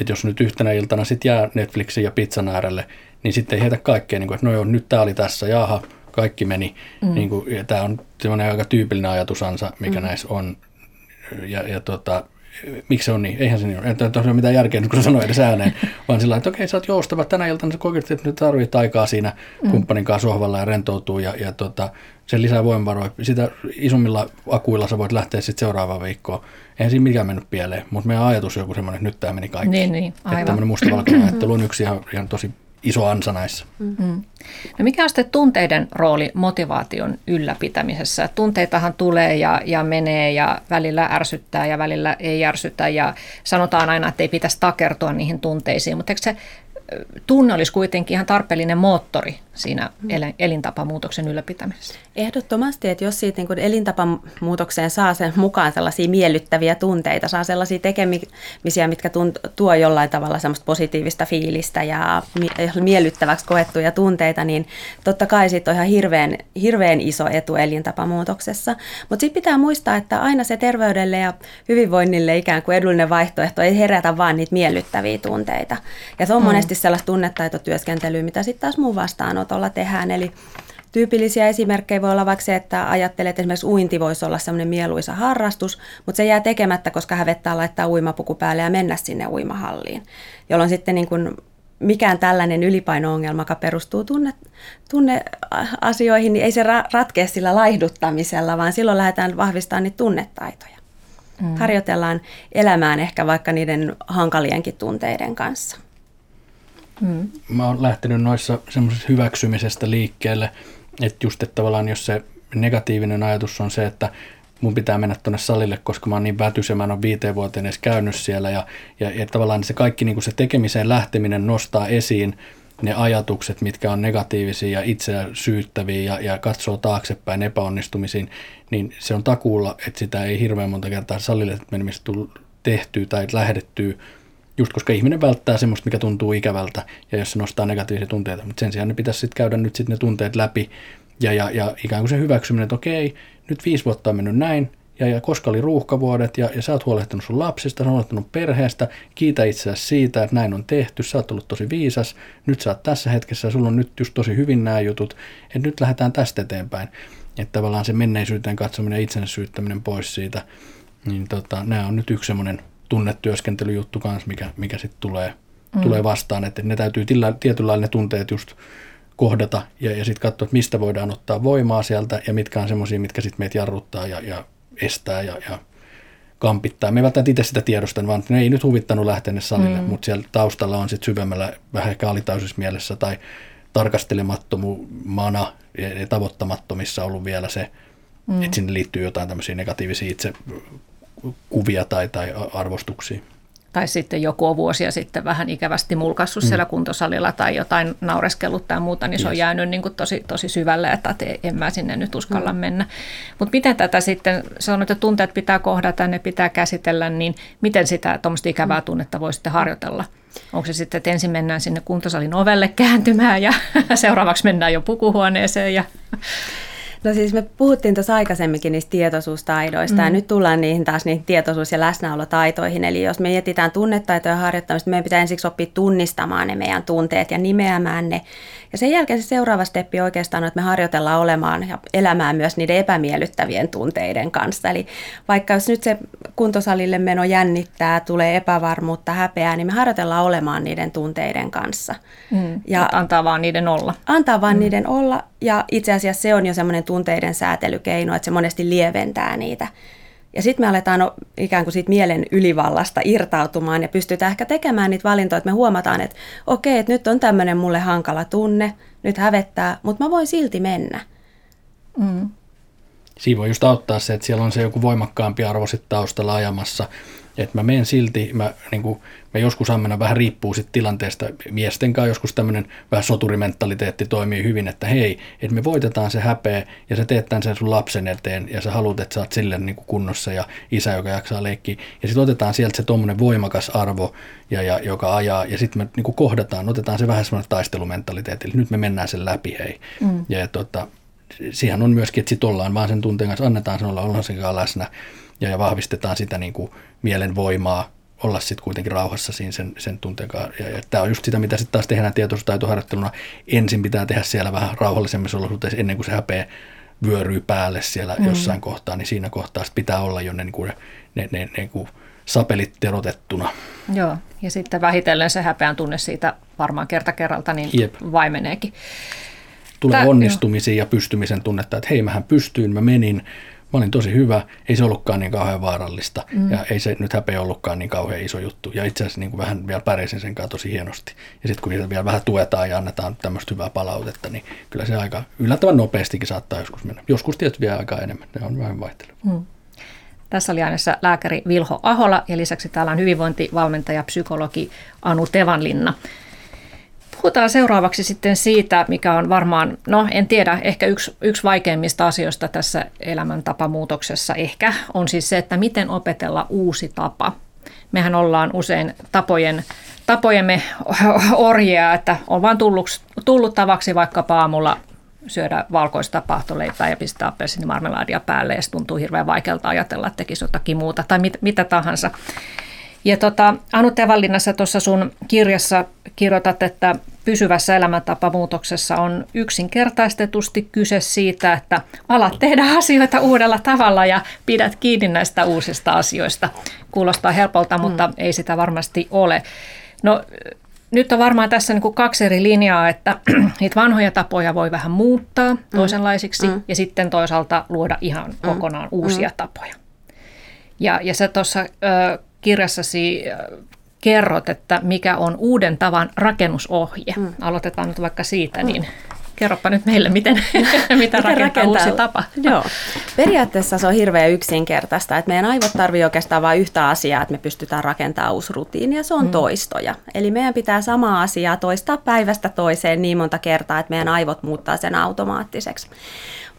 että jos nyt yhtenä iltana sitten jää Netflixin ja pizzan äärelle, niin sitten ei heitä kaikkea, niin kuin, että no joo, nyt tämä oli tässä, jaha, kaikki meni. Mm. Niin kuin, ja tämä on semmoinen aika tyypillinen ajatusansa, mikä mm. näissä on. Ja, ja tota, miksi se on niin? Eihän se niin ole. Ei ole mitään järkeä kun sä sanoit edes ääneen, (laughs) vaan sillä että okei, sä oot joustava tänä iltana, sä että nyt tarvitset aikaa siinä mm. kumppanin kanssa sohvalla ja rentoutuu ja, ja tota, se lisää voimavaroja. Sitä isommilla akuilla sä voit lähteä sitten seuraavaan viikkoon. Eihän siinä mikään mennyt pieleen, mutta meidän ajatus on joku semmoinen, että nyt tämä meni kaikki. Niin, niin, aivan. Että tämmöinen mustavalkoinen (clears throat) ajattelu on yksi ihan, ihan tosi iso ansa näissä. Mm. No mikä on sitten tunteiden rooli motivaation ylläpitämisessä? Tunteitahan tulee ja, ja menee ja välillä ärsyttää ja välillä ei ärsytä ja sanotaan aina, että ei pitäisi takertua niihin tunteisiin, mutta eikö se tunne olisi kuitenkin ihan tarpeellinen moottori siinä mm. elintapamuutoksen ylläpitämisessä. Ehdottomasti, että jos siitä niin elintapamuutokseen saa sen mukaan sellaisia miellyttäviä tunteita, saa sellaisia tekemisiä, mitkä tunt- tuo jollain tavalla semmoista positiivista fiilistä ja miellyttäväksi koettuja tunteita, niin totta kai siitä on ihan hirveän, hirveän iso etu elintapamuutoksessa. Mutta sitten pitää muistaa, että aina se terveydelle ja hyvinvoinnille ikään kuin edullinen vaihtoehto ei herätä vaan niitä miellyttäviä tunteita. Ja se on mm. monesti sellaista tunnetaitotyöskentelyä, mitä sitten taas muu vastaan vastaanotolla tehdään. Eli tyypillisiä esimerkkejä voi olla vaikka se, että ajattelee, että esimerkiksi uinti voisi olla semmoinen mieluisa harrastus, mutta se jää tekemättä, koska hävettää laittaa uimapuku päälle ja mennä sinne uimahalliin, jolloin sitten niin kuin mikään tällainen ylipaino-ongelma, joka perustuu tunne, tunneasioihin, niin ei se ra- ratkea sillä laihduttamisella, vaan silloin lähdetään vahvistamaan niitä tunnetaitoja. Mm. Harjoitellaan elämään ehkä vaikka niiden hankalienkin tunteiden kanssa. Mm. Mä oon lähtenyt noissa semmoisessa hyväksymisestä liikkeelle, että just että tavallaan jos se negatiivinen ajatus on se, että mun pitää mennä tuonne salille, koska mä oon niin vätys ja mä en ole viiteen vuoteen edes käynyt siellä ja, ja, ja tavallaan se kaikki niin se tekemiseen lähteminen nostaa esiin ne ajatukset, mitkä on negatiivisia ja itseä syyttäviä ja, ja katsoo taaksepäin epäonnistumisiin, niin se on takuulla, että sitä ei hirveän monta kertaa salille menemistä tehtyä tai lähdettyä Just koska ihminen välttää semmoista, mikä tuntuu ikävältä ja jos se nostaa negatiivisia tunteita. Mutta sen sijaan ne pitäisi sitten käydä nyt sitten ne tunteet läpi ja, ja, ja ikään kuin se hyväksyminen, että okei, nyt viisi vuotta on mennyt näin, ja, ja koska oli ruuhkavuodet ja, ja sä oot huolehtinut sun lapsista, sä oot huolehtinut perheestä, kiitä itseäsi siitä, että näin on tehty, sä oot ollut tosi viisas, nyt sä oot tässä hetkessä sulla on nyt just tosi hyvin nämä jutut, että nyt lähdetään tästä eteenpäin. Että tavallaan se menneisyyteen katsominen ja itsensä syyttäminen pois siitä, niin tota, nämä on nyt yksi semmoinen tunnetyöskentelyjuttu kanssa, mikä, mikä sitten tulee, mm. tulee vastaan, että ne täytyy tillä, tietyllä ne tunteet just kohdata ja, ja sitten katsoa, että mistä voidaan ottaa voimaa sieltä ja mitkä on semmoisia, mitkä sitten meitä jarruttaa ja, ja estää ja, ja kampittaa. Me ei välttämättä itse sitä tiedostan, vaan ne ei nyt huvittanut lähteä salille, mm. mutta siellä taustalla on sitten syvemmällä vähän ehkä mielessä tai tarkastelemattomana ja tavoittamattomissa ollut vielä se, mm. että sinne liittyy jotain tämmöisiä negatiivisia itse kuvia tai, tai arvostuksia. Tai sitten joku on vuosia sitten vähän ikävästi mulkassut mm. siellä kuntosalilla tai jotain naureskellut tai muuta, niin se yes. on jäänyt niin kuin tosi, tosi syvälle, että en mä sinne nyt uskalla mm. mennä. Mutta miten tätä sitten, on, että tunteet pitää kohdata, ne pitää käsitellä, niin miten sitä tuommoista ikävää mm. tunnetta voi sitten harjoitella? Onko se sitten, että ensin mennään sinne kuntosalin ovelle kääntymään ja (laughs) seuraavaksi mennään jo pukuhuoneeseen ja No siis me puhuttiin tuossa aikaisemminkin niistä tietoisuustaidoista mm. ja nyt tullaan niihin taas niihin tietoisuus- ja läsnäolotaitoihin. Eli jos me mietitään tunnetaitoja harjoittamista, meidän pitää ensiksi oppia tunnistamaan ne meidän tunteet ja nimeämään ne. Ja sen jälkeen se seuraava steppi oikeastaan on, että me harjoitellaan olemaan ja elämään myös niiden epämiellyttävien tunteiden kanssa. Eli vaikka jos nyt se kuntosalille meno jännittää, tulee epävarmuutta, häpeää, niin me harjoitellaan olemaan niiden tunteiden kanssa. Mm, ja antaa vaan niiden olla. Antaa vaan mm. niiden olla ja itse asiassa se on jo semmoinen tunteiden säätelykeino, että se monesti lieventää niitä. Ja sitten me aletaan ikään kuin siitä mielen ylivallasta irtautumaan ja pystytään ehkä tekemään niitä valintoja, että me huomataan, että okei, että nyt on tämmöinen mulle hankala tunne, nyt hävettää, mutta mä voin silti mennä. Mm. Siinä voi just auttaa se, että siellä on se joku voimakkaampi arvo sitten taustalla ajamassa, että mä menen silti, mä, niin kuin, mä joskus ammena vähän riippuu sit tilanteesta, miesten kanssa joskus tämmöinen vähän soturimentaliteetti toimii hyvin, että hei, että me voitetaan se häpeä ja sä teet tämän sen sun lapsen eteen ja sä haluat, että sä oot silleen niin kuin kunnossa ja isä, joka jaksaa leikkiä ja sitten otetaan sieltä se tuommoinen voimakas arvo, ja, ja, joka ajaa ja sitten me niin kuin kohdataan, otetaan se vähän semmoinen taistelumentaliteetti, eli nyt me mennään sen läpi, hei. Mm. Ja, ja tota, siihen on myöskin, että sitten ollaan vaan sen tunteen kanssa, annetaan sen olla, ollaan sen läsnä ja, vahvistetaan sitä niin kuin mielen voimaa olla sitten kuitenkin rauhassa siinä sen, sen tunteen kanssa. Ja, ja tämä on just sitä, mitä sitten taas tehdään tietoisuustaitoharjoitteluna. Ensin pitää tehdä siellä vähän rauhallisemmissa olosuhteissa ennen kuin se häpeä vyöryy päälle siellä mm. jossain kohtaa, niin siinä kohtaa pitää olla jo ne, niin kuin, ne, ne, ne niin kuin sapelit terotettuna. Joo, ja sitten vähitellen se häpeän tunne siitä varmaan kerta kerralta niin Jep. vaimeneekin. Tulee Tää, onnistumisia jo. ja pystymisen tunnetta, että hei, mähän pystyin, mä menin, mä olin tosi hyvä, ei se ollutkaan niin kauhean vaarallista mm. ja ei se nyt häpeä ollutkaan niin kauhean iso juttu. Ja itse asiassa niin kuin vähän vielä pärjäsin sen kanssa tosi hienosti. Ja sitten kun niitä vielä vähän tuetaan ja annetaan tämmöistä hyvää palautetta, niin kyllä se aika yllättävän nopeastikin saattaa joskus mennä. Joskus tietysti vielä aika enemmän, ne on vähän vaihtelua. Mm. Tässä oli äänessä lääkäri Vilho Ahola ja lisäksi täällä on hyvinvointivalmentaja, psykologi Anu Tevanlinna. Puhutaan seuraavaksi sitten siitä, mikä on varmaan, no en tiedä, ehkä yksi, yksi vaikeimmista asioista tässä elämäntapamuutoksessa ehkä on siis se, että miten opetella uusi tapa. Mehän ollaan usein tapojen, tapojemme (laughs) orjia, että on vain tullut, tullut tavaksi vaikka aamulla syödä valkoista pahtoleipää ja pistää appelsinimarmelaadia päälle ja se tuntuu hirveän vaikealta ajatella, että tekisi jotakin muuta tai mit, mitä tahansa. Ja tota, Anu Tevallinnassa tuossa sun kirjassa kirjoitat, että pysyvässä elämäntapamuutoksessa on yksinkertaistetusti kyse siitä, että alat tehdä (laughs) asioita uudella tavalla ja pidät kiinni näistä uusista asioista. Kuulostaa helpolta, mutta mm. ei sitä varmasti ole. No nyt on varmaan tässä niin kuin kaksi eri linjaa, että (clears throat) niitä vanhoja tapoja voi vähän muuttaa mm. toisenlaisiksi mm. ja sitten toisaalta luoda ihan mm. kokonaan uusia mm. tapoja. Ja, ja sä tuossa kirjassasi kerrot, että mikä on uuden tavan rakennusohje. Mm. Aloitetaan nyt vaikka siitä, mm. niin kerropa nyt meille, miten, (laughs) (laughs) mitä rakentaa, rakentaa uusi tapa. Joo. Periaatteessa se on hirveän yksinkertaista, että meidän aivot tarvii oikeastaan vain yhtä asiaa, että me pystytään rakentamaan uusi rutiini, ja se on mm. toistoja. Eli meidän pitää samaa asiaa toistaa päivästä toiseen niin monta kertaa, että meidän aivot muuttaa sen automaattiseksi.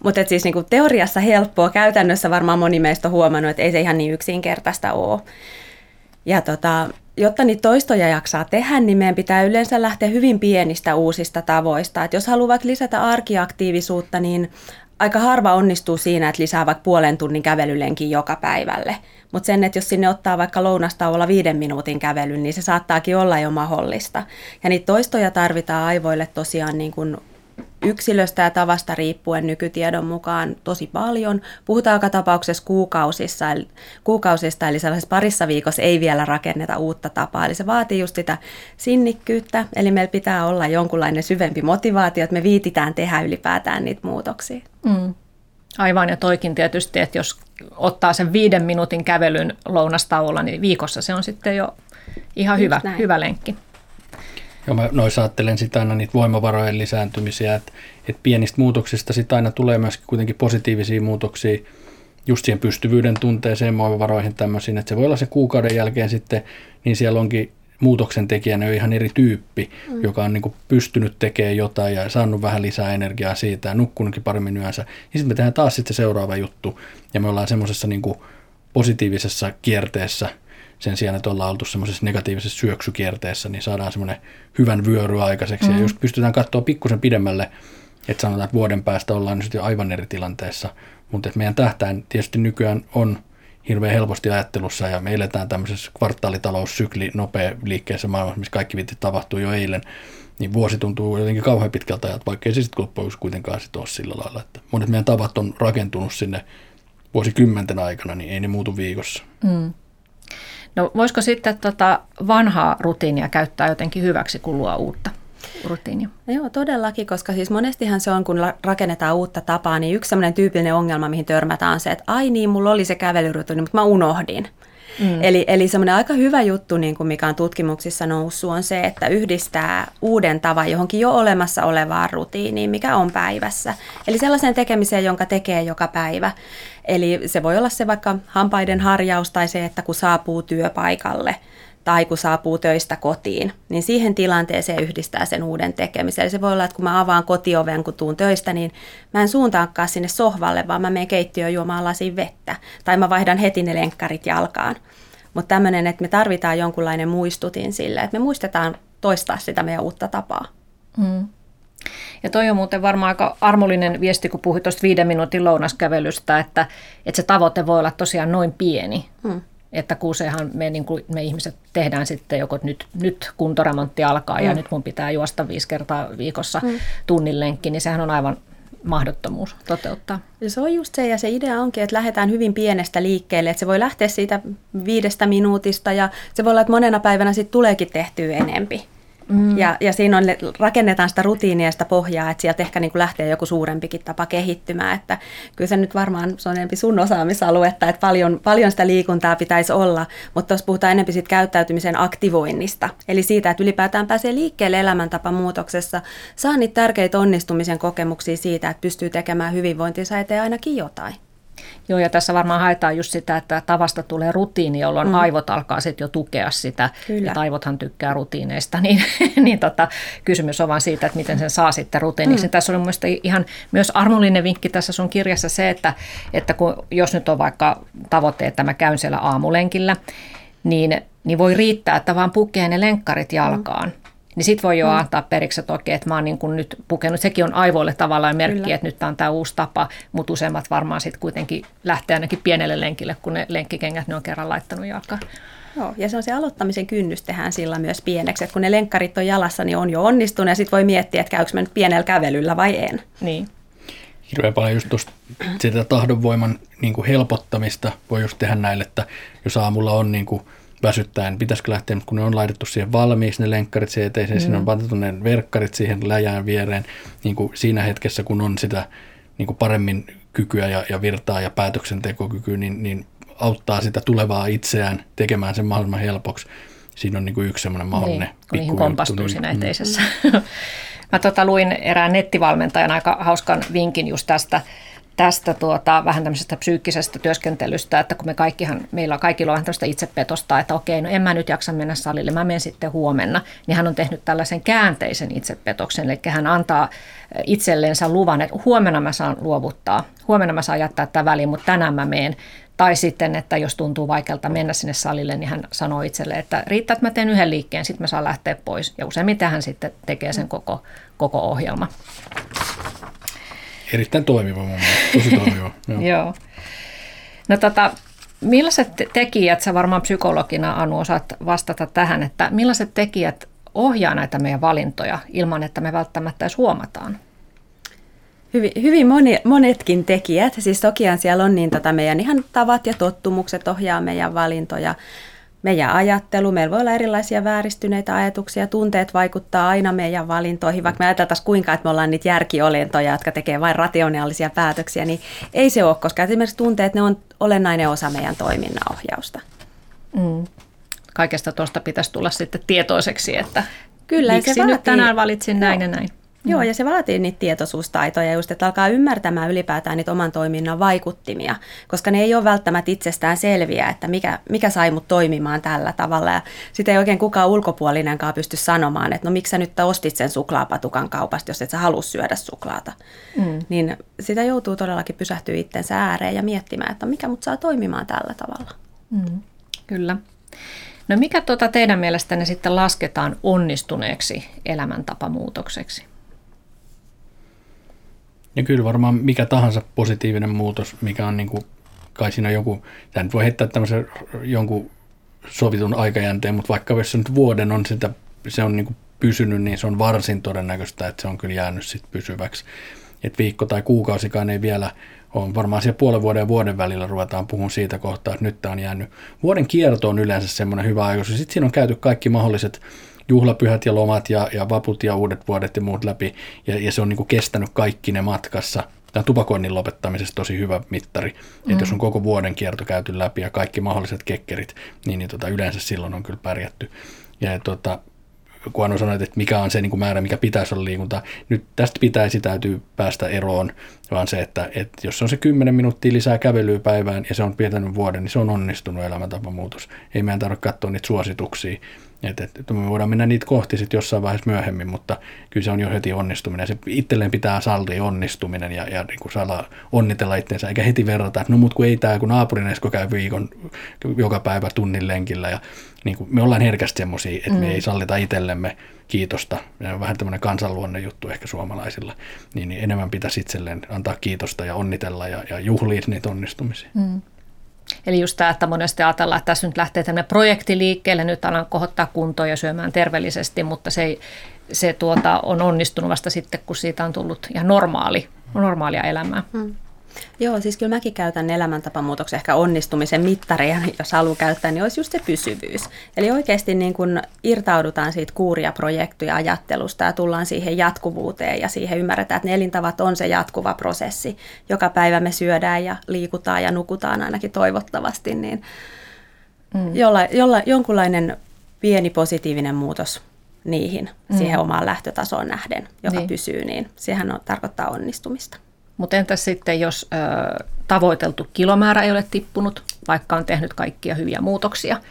Mutta siis niinku teoriassa helppoa, käytännössä varmaan moni meistä on huomannut, että ei se ihan niin yksinkertaista ole. Ja tota, jotta niitä toistoja jaksaa tehdä, niin meidän pitää yleensä lähteä hyvin pienistä uusista tavoista. Et jos haluaa lisätä arkiaktiivisuutta, niin aika harva onnistuu siinä, että lisää vaikka puolen tunnin kävelylenkin joka päivälle. Mutta sen, että jos sinne ottaa vaikka lounastauolla viiden minuutin kävelyn, niin se saattaakin olla jo mahdollista. Ja niitä toistoja tarvitaan aivoille tosiaan niin kuin yksilöstä ja tavasta riippuen nykytiedon mukaan tosi paljon. Puhutaan joka tapauksessa kuukausissa, kuukausista, eli sellaisessa parissa viikossa ei vielä rakenneta uutta tapaa. Eli se vaatii just sitä sinnikkyyttä, eli meillä pitää olla jonkunlainen syvempi motivaatio, että me viititään tehdä ylipäätään niitä muutoksia. Mm. Aivan, ja toikin tietysti, että jos ottaa sen viiden minuutin kävelyn lounastauolla, niin viikossa se on sitten jo ihan hyvä, hyvä lenkki. Joo, mä noissa ajattelen sitä aina niitä voimavarojen lisääntymisiä, että, että pienistä muutoksista sitten aina tulee myöskin kuitenkin positiivisia muutoksia. just siihen pystyvyyden tunteeseen, muovivaroihin tämmöisiin, että se voi olla se kuukauden jälkeen sitten, niin siellä onkin muutoksen tekijänä ihan eri tyyppi, mm. joka on niin kuin pystynyt tekemään jotain ja saanut vähän lisää energiaa siitä ja nukkunutkin paremmin yönsä. Ja sitten me tehdään taas sitten se seuraava juttu ja me ollaan semmoisessa niin positiivisessa kierteessä sen sijaan, että ollaan oltu semmoisessa negatiivisessa syöksykierteessä, niin saadaan semmoinen hyvän vyöry aikaiseksi. Mm. Ja just pystytään katsoa pikkusen pidemmälle, että sanotaan, että vuoden päästä ollaan nyt jo aivan eri tilanteessa. Mutta meidän tähtäin tietysti nykyään on hirveän helposti ajattelussa ja me eletään tämmöisessä kvartaalitaloussykli nopea liikkeessä maailmassa, missä kaikki vitti tapahtui jo eilen, niin vuosi tuntuu jotenkin kauhean pitkältä ajat, vaikka ei se sitten loppujen kuitenkaan sit ole sillä lailla, että monet meidän tavat on rakentunut sinne vuosikymmenten aikana, niin ei ne muutu viikossa. Mm. No voisiko sitten tota vanhaa rutiinia käyttää jotenkin hyväksi, kun luo uutta? rutiinia. No joo, todellakin, koska siis monestihan se on, kun rakennetaan uutta tapaa, niin yksi sellainen tyypillinen ongelma, mihin törmätään, on se, että ai niin, mulla oli se kävelyrutiini, mutta mä unohdin. Mm. Eli, eli semmoinen aika hyvä juttu, niin kuin mikä on tutkimuksissa noussut, on se, että yhdistää uuden tavan johonkin jo olemassa olevaan rutiiniin, mikä on päivässä. Eli sellaiseen tekemiseen, jonka tekee joka päivä. Eli se voi olla se vaikka hampaiden harjaus tai se, että kun saapuu työpaikalle – tai kun saapuu töistä kotiin, niin siihen tilanteeseen yhdistää sen uuden tekemisen. Eli se voi olla, että kun mä avaan kotioven, kun tuun töistä, niin mä en suuntaankaan sinne sohvalle, vaan mä menen keittiöön juomaan lasin vettä. Tai mä vaihdan heti ne lenkkarit jalkaan. Mutta tämmöinen, että me tarvitaan jonkunlainen muistutin sille, että me muistetaan toistaa sitä meidän uutta tapaa. Mm. Ja toi on muuten varmaan aika armollinen viesti, kun puhuit tuosta viiden minuutin lounaskävelystä, että, että se tavoite voi olla tosiaan noin pieni. Mm. Että kun sehän me, niin kuin me ihmiset tehdään sitten joko nyt, nyt kuntoremontti alkaa mm. ja nyt mun pitää juosta viisi kertaa viikossa mm. tunnin lenkki, niin sehän on aivan mahdottomuus toteuttaa. Ja se on just se, ja se idea onkin, että lähdetään hyvin pienestä liikkeelle, että se voi lähteä siitä viidestä minuutista, ja se voi olla, että monena päivänä sitten tuleekin tehtyä enempi. Mm. Ja, ja siinä on, rakennetaan sitä rutiinia sitä pohjaa, että sieltä ehkä niin kuin lähtee joku suurempikin tapa kehittymään. Että kyllä se nyt varmaan se on enemmän sun osaamisaluetta, että paljon, paljon sitä liikuntaa pitäisi olla, mutta tuossa puhutaan enemmän siitä käyttäytymisen aktivoinnista. Eli siitä, että ylipäätään pääsee liikkeelle elämäntapamuutoksessa, saa niitä tärkeitä onnistumisen kokemuksia siitä, että pystyy tekemään hyvinvointinsa eteen ainakin jotain. Joo, ja tässä varmaan haetaan just sitä, että tavasta tulee rutiini, jolloin mm. aivot alkaa sitten jo tukea sitä. Kyllä. Ja aivothan tykkää rutiineista, (laughs) niin, niin tota, kysymys on vain siitä, että miten sen saa sitten rutiiniksi. Mm. Tässä oli mielestäni ihan myös armollinen vinkki tässä sun kirjassa se, että, että kun, jos nyt on vaikka tavoite, että mä käyn siellä aamulenkillä, niin, niin voi riittää, että vaan pukee ne lenkkarit jalkaan. Mm niin sit voi jo mm. antaa periksi, että okei, että mä oon niin kuin nyt pukenut. Sekin on aivoille tavallaan merkki, Kyllä. että nyt tämä on tämä uusi tapa, mutta useimmat varmaan sitten kuitenkin lähtee ainakin pienelle lenkille, kun ne lenkkikengät ne on kerran laittanut jalkaan. Joo, ja se on se aloittamisen kynnys tehdään sillä myös pieneksi, että kun ne lenkkarit on jalassa, niin on jo onnistunut, ja sitten voi miettiä, että käykö mä nyt pienellä kävelyllä vai en. Niin. Hirveän paljon just tuosta sitä tahdonvoiman niin kuin helpottamista voi just tehdä näille, että jos aamulla on niin kuin väsyttää, niin pitäisikö lähteä, kun ne on laitettu siihen valmiiksi ne lenkkarit siihen eteiseen, mm. siinä on pantu ne verkkarit siihen läjään viereen, niin kuin siinä hetkessä, kun on sitä niin kuin paremmin kykyä ja, ja virtaa ja päätöksentekokykyä, niin, niin auttaa sitä tulevaa itseään tekemään sen mahdollisimman helpoksi. Siinä on niin kuin yksi semmoinen mahdollinen niin, kun niihin kompastuu niin, siinä eteisessä. Mm. (laughs) Mä tota, luin erään nettivalmentajan aika hauskan vinkin just tästä, tästä tuota, vähän tämmöisestä psyykkisestä työskentelystä, että kun me kaikkihan, meillä kaikilla on tämmöistä itsepetosta, että okei, no en mä nyt jaksa mennä salille, mä menen sitten huomenna, niin hän on tehnyt tällaisen käänteisen itsepetoksen, eli hän antaa itsellensä luvan, että huomenna mä saan luovuttaa, huomenna mä saan jättää tämä väliin, mutta tänään mä menen. Tai sitten, että jos tuntuu vaikealta mennä sinne salille, niin hän sanoo itselle, että riittää, että mä teen yhden liikkeen, sitten mä saan lähteä pois. Ja useimmiten hän sitten tekee sen koko, koko ohjelma. Erittäin toimiva mun mielestä, tosi toimiva. (laughs) Joo. Joo. No tota, millaiset tekijät, sä varmaan psykologina Anu osaat vastata tähän, että millaiset tekijät ohjaa näitä meidän valintoja ilman, että me välttämättä edes huomataan? Hyvin, hyvin moni, monetkin tekijät. Siis tokihan siellä on niin tota meidän ihan tavat ja tottumukset ohjaa meidän valintoja, meidän ajattelu, meillä voi olla erilaisia vääristyneitä ajatuksia, tunteet vaikuttaa aina meidän valintoihin, vaikka me ajateltaisiin kuinka, että me ollaan niitä järkiolentoja, jotka tekee vain rationaalisia päätöksiä, niin ei se ole, koska esimerkiksi tunteet, ne on olennainen osa meidän toiminnanohjausta. Mm. Kaikesta tuosta pitäisi tulla sitten tietoiseksi, että Kyllä, miksi se nyt tänään valitsin näin Joo. ja näin. Joo, ja se vaatii niitä tietoisuustaitoja just, että alkaa ymmärtämään ylipäätään niitä oman toiminnan vaikuttimia, koska ne ei ole välttämättä itsestään selviä, että mikä, mikä sai mut toimimaan tällä tavalla. Ja sitä ei oikein kukaan ulkopuolinenkaan pysty sanomaan, että no miksi sä nyt ostit sen suklaapatukan kaupasta, jos et sä halua syödä suklaata. Mm. Niin sitä joutuu todellakin pysähtyä itsensä ääreen ja miettimään, että mikä mut saa toimimaan tällä tavalla. Mm. Kyllä. No mikä tuota teidän mielestänne sitten lasketaan onnistuneeksi elämäntapamuutokseksi? Ja kyllä varmaan mikä tahansa positiivinen muutos, mikä on niin kuin, kai siinä joku, tämä nyt voi heittää tämmöisen jonkun sovitun aikajänteen, mutta vaikka jos se nyt vuoden on sitä, se on niin kuin pysynyt, niin se on varsin todennäköistä, että se on kyllä jäänyt sitten pysyväksi. Että viikko tai kuukausikaan ei vielä on varmaan siellä puolen vuoden ja vuoden välillä ruvetaan puhumaan siitä kohtaa, että nyt tämä on jäänyt. Vuoden kierto on yleensä semmoinen hyvä aika, sitten siinä on käyty kaikki mahdolliset juhlapyhät ja lomat ja, ja vaput ja uudet vuodet ja muut läpi, ja, ja se on niin kuin kestänyt kaikki ne matkassa. Tämä on tupakoinnin lopettamisessa tosi hyvä mittari, mm. että jos on koko vuoden kierto käyty läpi ja kaikki mahdolliset kekkerit, niin, niin tota, yleensä silloin on kyllä pärjätty. Ja tota, kun Anu sanoi, että mikä on se niin kuin määrä, mikä pitäisi olla liikunta. Nyt tästä pitäisi täytyy päästä eroon, vaan se, että, että jos on se 10 minuuttia lisää kävelyä päivään ja se on pitänyt vuoden, niin se on onnistunut elämäntapamuutos. Ei meidän tarvitse katsoa niitä suosituksia, et, et, me voidaan mennä niitä kohti sitten jossain vaiheessa myöhemmin, mutta kyllä se on jo heti onnistuminen. Se itselleen pitää sallia onnistuminen ja, ja niin kuin saada onnitella itsensä, eikä heti verrata, että no mut kun ei tämä, kun naapurin Esko käy viikon joka päivä tunnin lenkillä. Ja, niin kuin, me ollaan herkästi semmoisia, että mm. me ei sallita itsellemme kiitosta. Ja on vähän tämmöinen kansanluonne juttu ehkä suomalaisilla. Niin, niin enemmän pitäisi itselleen antaa kiitosta ja onnitella ja, ja juhlia niitä onnistumisia. Mm. Eli just tämä, että monesti ajatellaan, että tässä nyt lähtee tämmöinen projekti liikkeelle, nyt alan kohottaa kuntoon ja syömään terveellisesti, mutta se, ei, se tuota, on onnistunut vasta sitten, kun siitä on tullut ihan normaali, normaalia elämää. Hmm. Joo, siis kyllä mäkin käytän elämäntapamuutoksen ehkä onnistumisen mittaria, (laughs) jos haluaa käyttää, niin olisi just se pysyvyys. Eli oikeasti niin kun irtaudutaan siitä kuuria projektia ajattelusta ja tullaan siihen jatkuvuuteen ja siihen ymmärretään, että ne elintavat on se jatkuva prosessi. Joka päivä me syödään ja liikutaan ja nukutaan ainakin toivottavasti, niin mm. jolla, jolla, jonkunlainen pieni positiivinen muutos niihin, mm. siihen omaan lähtötasoon nähden, joka niin. pysyy, niin sehän on, tarkoittaa onnistumista. Mutta entäs sitten, jos ö, tavoiteltu kilomäärä ei ole tippunut, vaikka on tehnyt kaikkia hyviä muutoksia,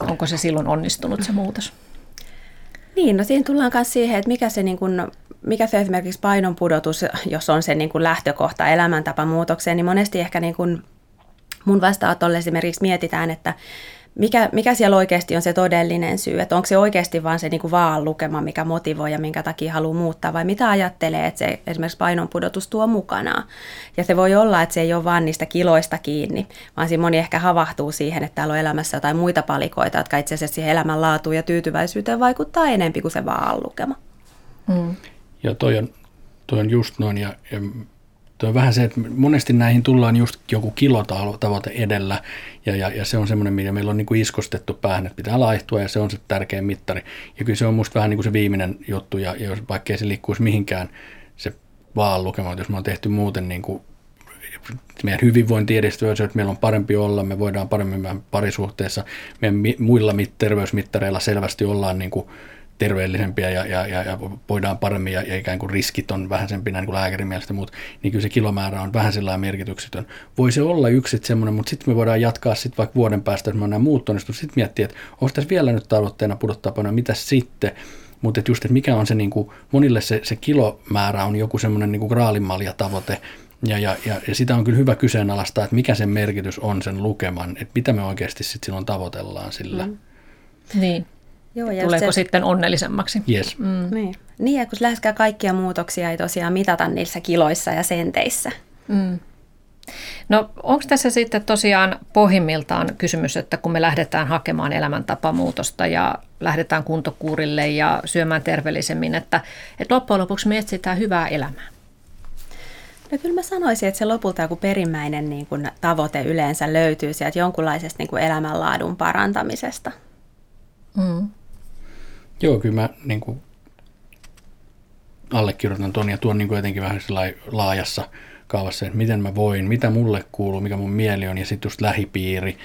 onko se silloin onnistunut se muutos? Niin, no siinä tullaan myös siihen, että mikä se, niin kun, mikä se esimerkiksi painon pudotus, jos on se niin kun lähtökohta elämäntapamuutokseen, niin monesti ehkä niin kun mun vastaanotolle esimerkiksi mietitään, että mikä, mikä siellä oikeasti on se todellinen syy, että onko se oikeasti vaan se niin kuin vaan lukema, mikä motivoi ja minkä takia haluaa muuttaa, vai mitä ajattelee, että se esimerkiksi painonpudotus tuo mukanaan. Ja se voi olla, että se ei ole vaan niistä kiloista kiinni, vaan siinä moni ehkä havahtuu siihen, että täällä on elämässä jotain muita palikoita, jotka itse asiassa siihen elämänlaatuun ja tyytyväisyyteen vaikuttaa enempi kuin se vaan lukema. Mm. Ja toi on, toi on just noin, ja, ja Tuo on vähän se, että monesti näihin tullaan just joku kilotavoite edellä, ja, ja, ja se on semmoinen, mikä meillä on niin kuin iskostettu päähän, että pitää laihtua, ja se on se tärkein mittari. Ja kyllä se on musta vähän niin kuin se viimeinen juttu, ja, ja vaikkei se liikkuisi mihinkään se vaan lukema, jos me on tehty muuten niin kuin meidän hyvinvointi edistyy, että meillä on parempi olla, me voidaan paremmin parisuhteessa, meidän muilla terveysmittareilla selvästi ollaan niin kuin terveellisempiä ja, ja, ja, ja voidaan paremmin ja, ja ikään kuin riskit on vähäisempinä niin kuin lääkärin mielestä, mutta niin kyllä se kilomäärä on vähän sellainen merkityksetön. Voi se olla yksi semmoinen, mutta sitten me voidaan jatkaa sitten vaikka vuoden päästä, että me on nämä muut onnistunut, sitten miettiä, että onko tässä vielä nyt tavoitteena pudottaa painoa, mitä sitten, mutta että just, että mikä on se, niin kuin, monille se, se kilomäärä on joku semmoinen niin graalinmalja tavoite, ja, ja, ja, ja sitä on kyllä hyvä kyseenalaistaa, että mikä sen merkitys on sen lukeman, että mitä me oikeasti sitten silloin tavoitellaan sillä. Mm. Niin. Joo, ja Tuleeko se... sitten onnellisemmaksi? Yes. Mm. Niin. niin, ja kun läheskään kaikkia muutoksia ei tosiaan mitata niissä kiloissa ja senteissä. Mm. No onko tässä sitten tosiaan pohjimmiltaan kysymys, että kun me lähdetään hakemaan elämäntapamuutosta ja lähdetään kuntokuurille ja syömään terveellisemmin, että, että loppujen lopuksi me etsitään hyvää elämää? No kyllä mä sanoisin, että se lopulta joku perimmäinen niin kuin, tavoite yleensä löytyy sieltä jonkunlaisesta niin kuin elämänlaadun parantamisesta. Mm. Joo, kyllä mä niin kuin, allekirjoitan tuon ja tuon niin kuin jotenkin vähän laajassa kaavassa, että miten mä voin, mitä mulle kuuluu, mikä mun mieli on ja sitten just lähipiiri.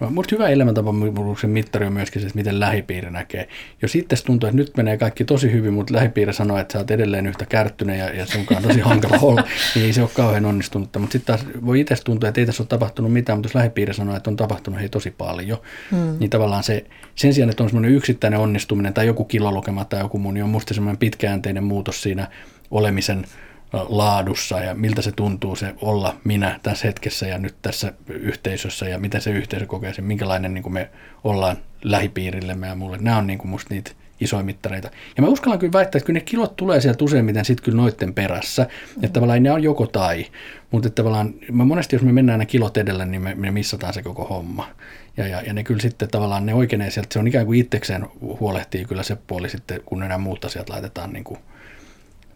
Mutta hyvä elämäntapamuutoksen mittari on myöskin se, että miten lähipiiri näkee. Jos itse tuntuu, että nyt menee kaikki tosi hyvin, mutta lähipiiri sanoo, että sä oot edelleen yhtä kärttynyt ja, ja sunkaan tosi hankala olla, (laughs) niin ei se ole kauhean onnistunutta. Mutta sitten taas voi itse tuntua, että ei tässä ole tapahtunut mitään, mutta jos lähipiiri sanoo, että on tapahtunut hei tosi paljon, hmm. niin tavallaan se, sen sijaan, että on semmoinen yksittäinen onnistuminen tai joku kilolukema tai joku muu, niin on musta semmoinen pitkäänteinen muutos siinä olemisen – laadussa ja miltä se tuntuu se olla minä tässä hetkessä ja nyt tässä yhteisössä ja miten se yhteisö kokee sen, minkälainen niin kuin me ollaan lähipiirillemme ja mulle. Nämä on niin kuin musta niitä isoja mittareita. Ja mä uskallan kyllä väittää, että kyllä ne kilot tulee sieltä useimmiten sitten kyllä noitten perässä, mm. että tavallaan ne on joko tai, mutta että tavallaan mä monesti jos me mennään ne kilot edellä, niin me, me missataan se koko homma. Ja, ja, ja ne kyllä sitten tavallaan ne oikeenee sieltä, se on ikään kuin itsekseen huolehtii kyllä se puoli sitten, kun nämä muut asiat laitetaan niin kuin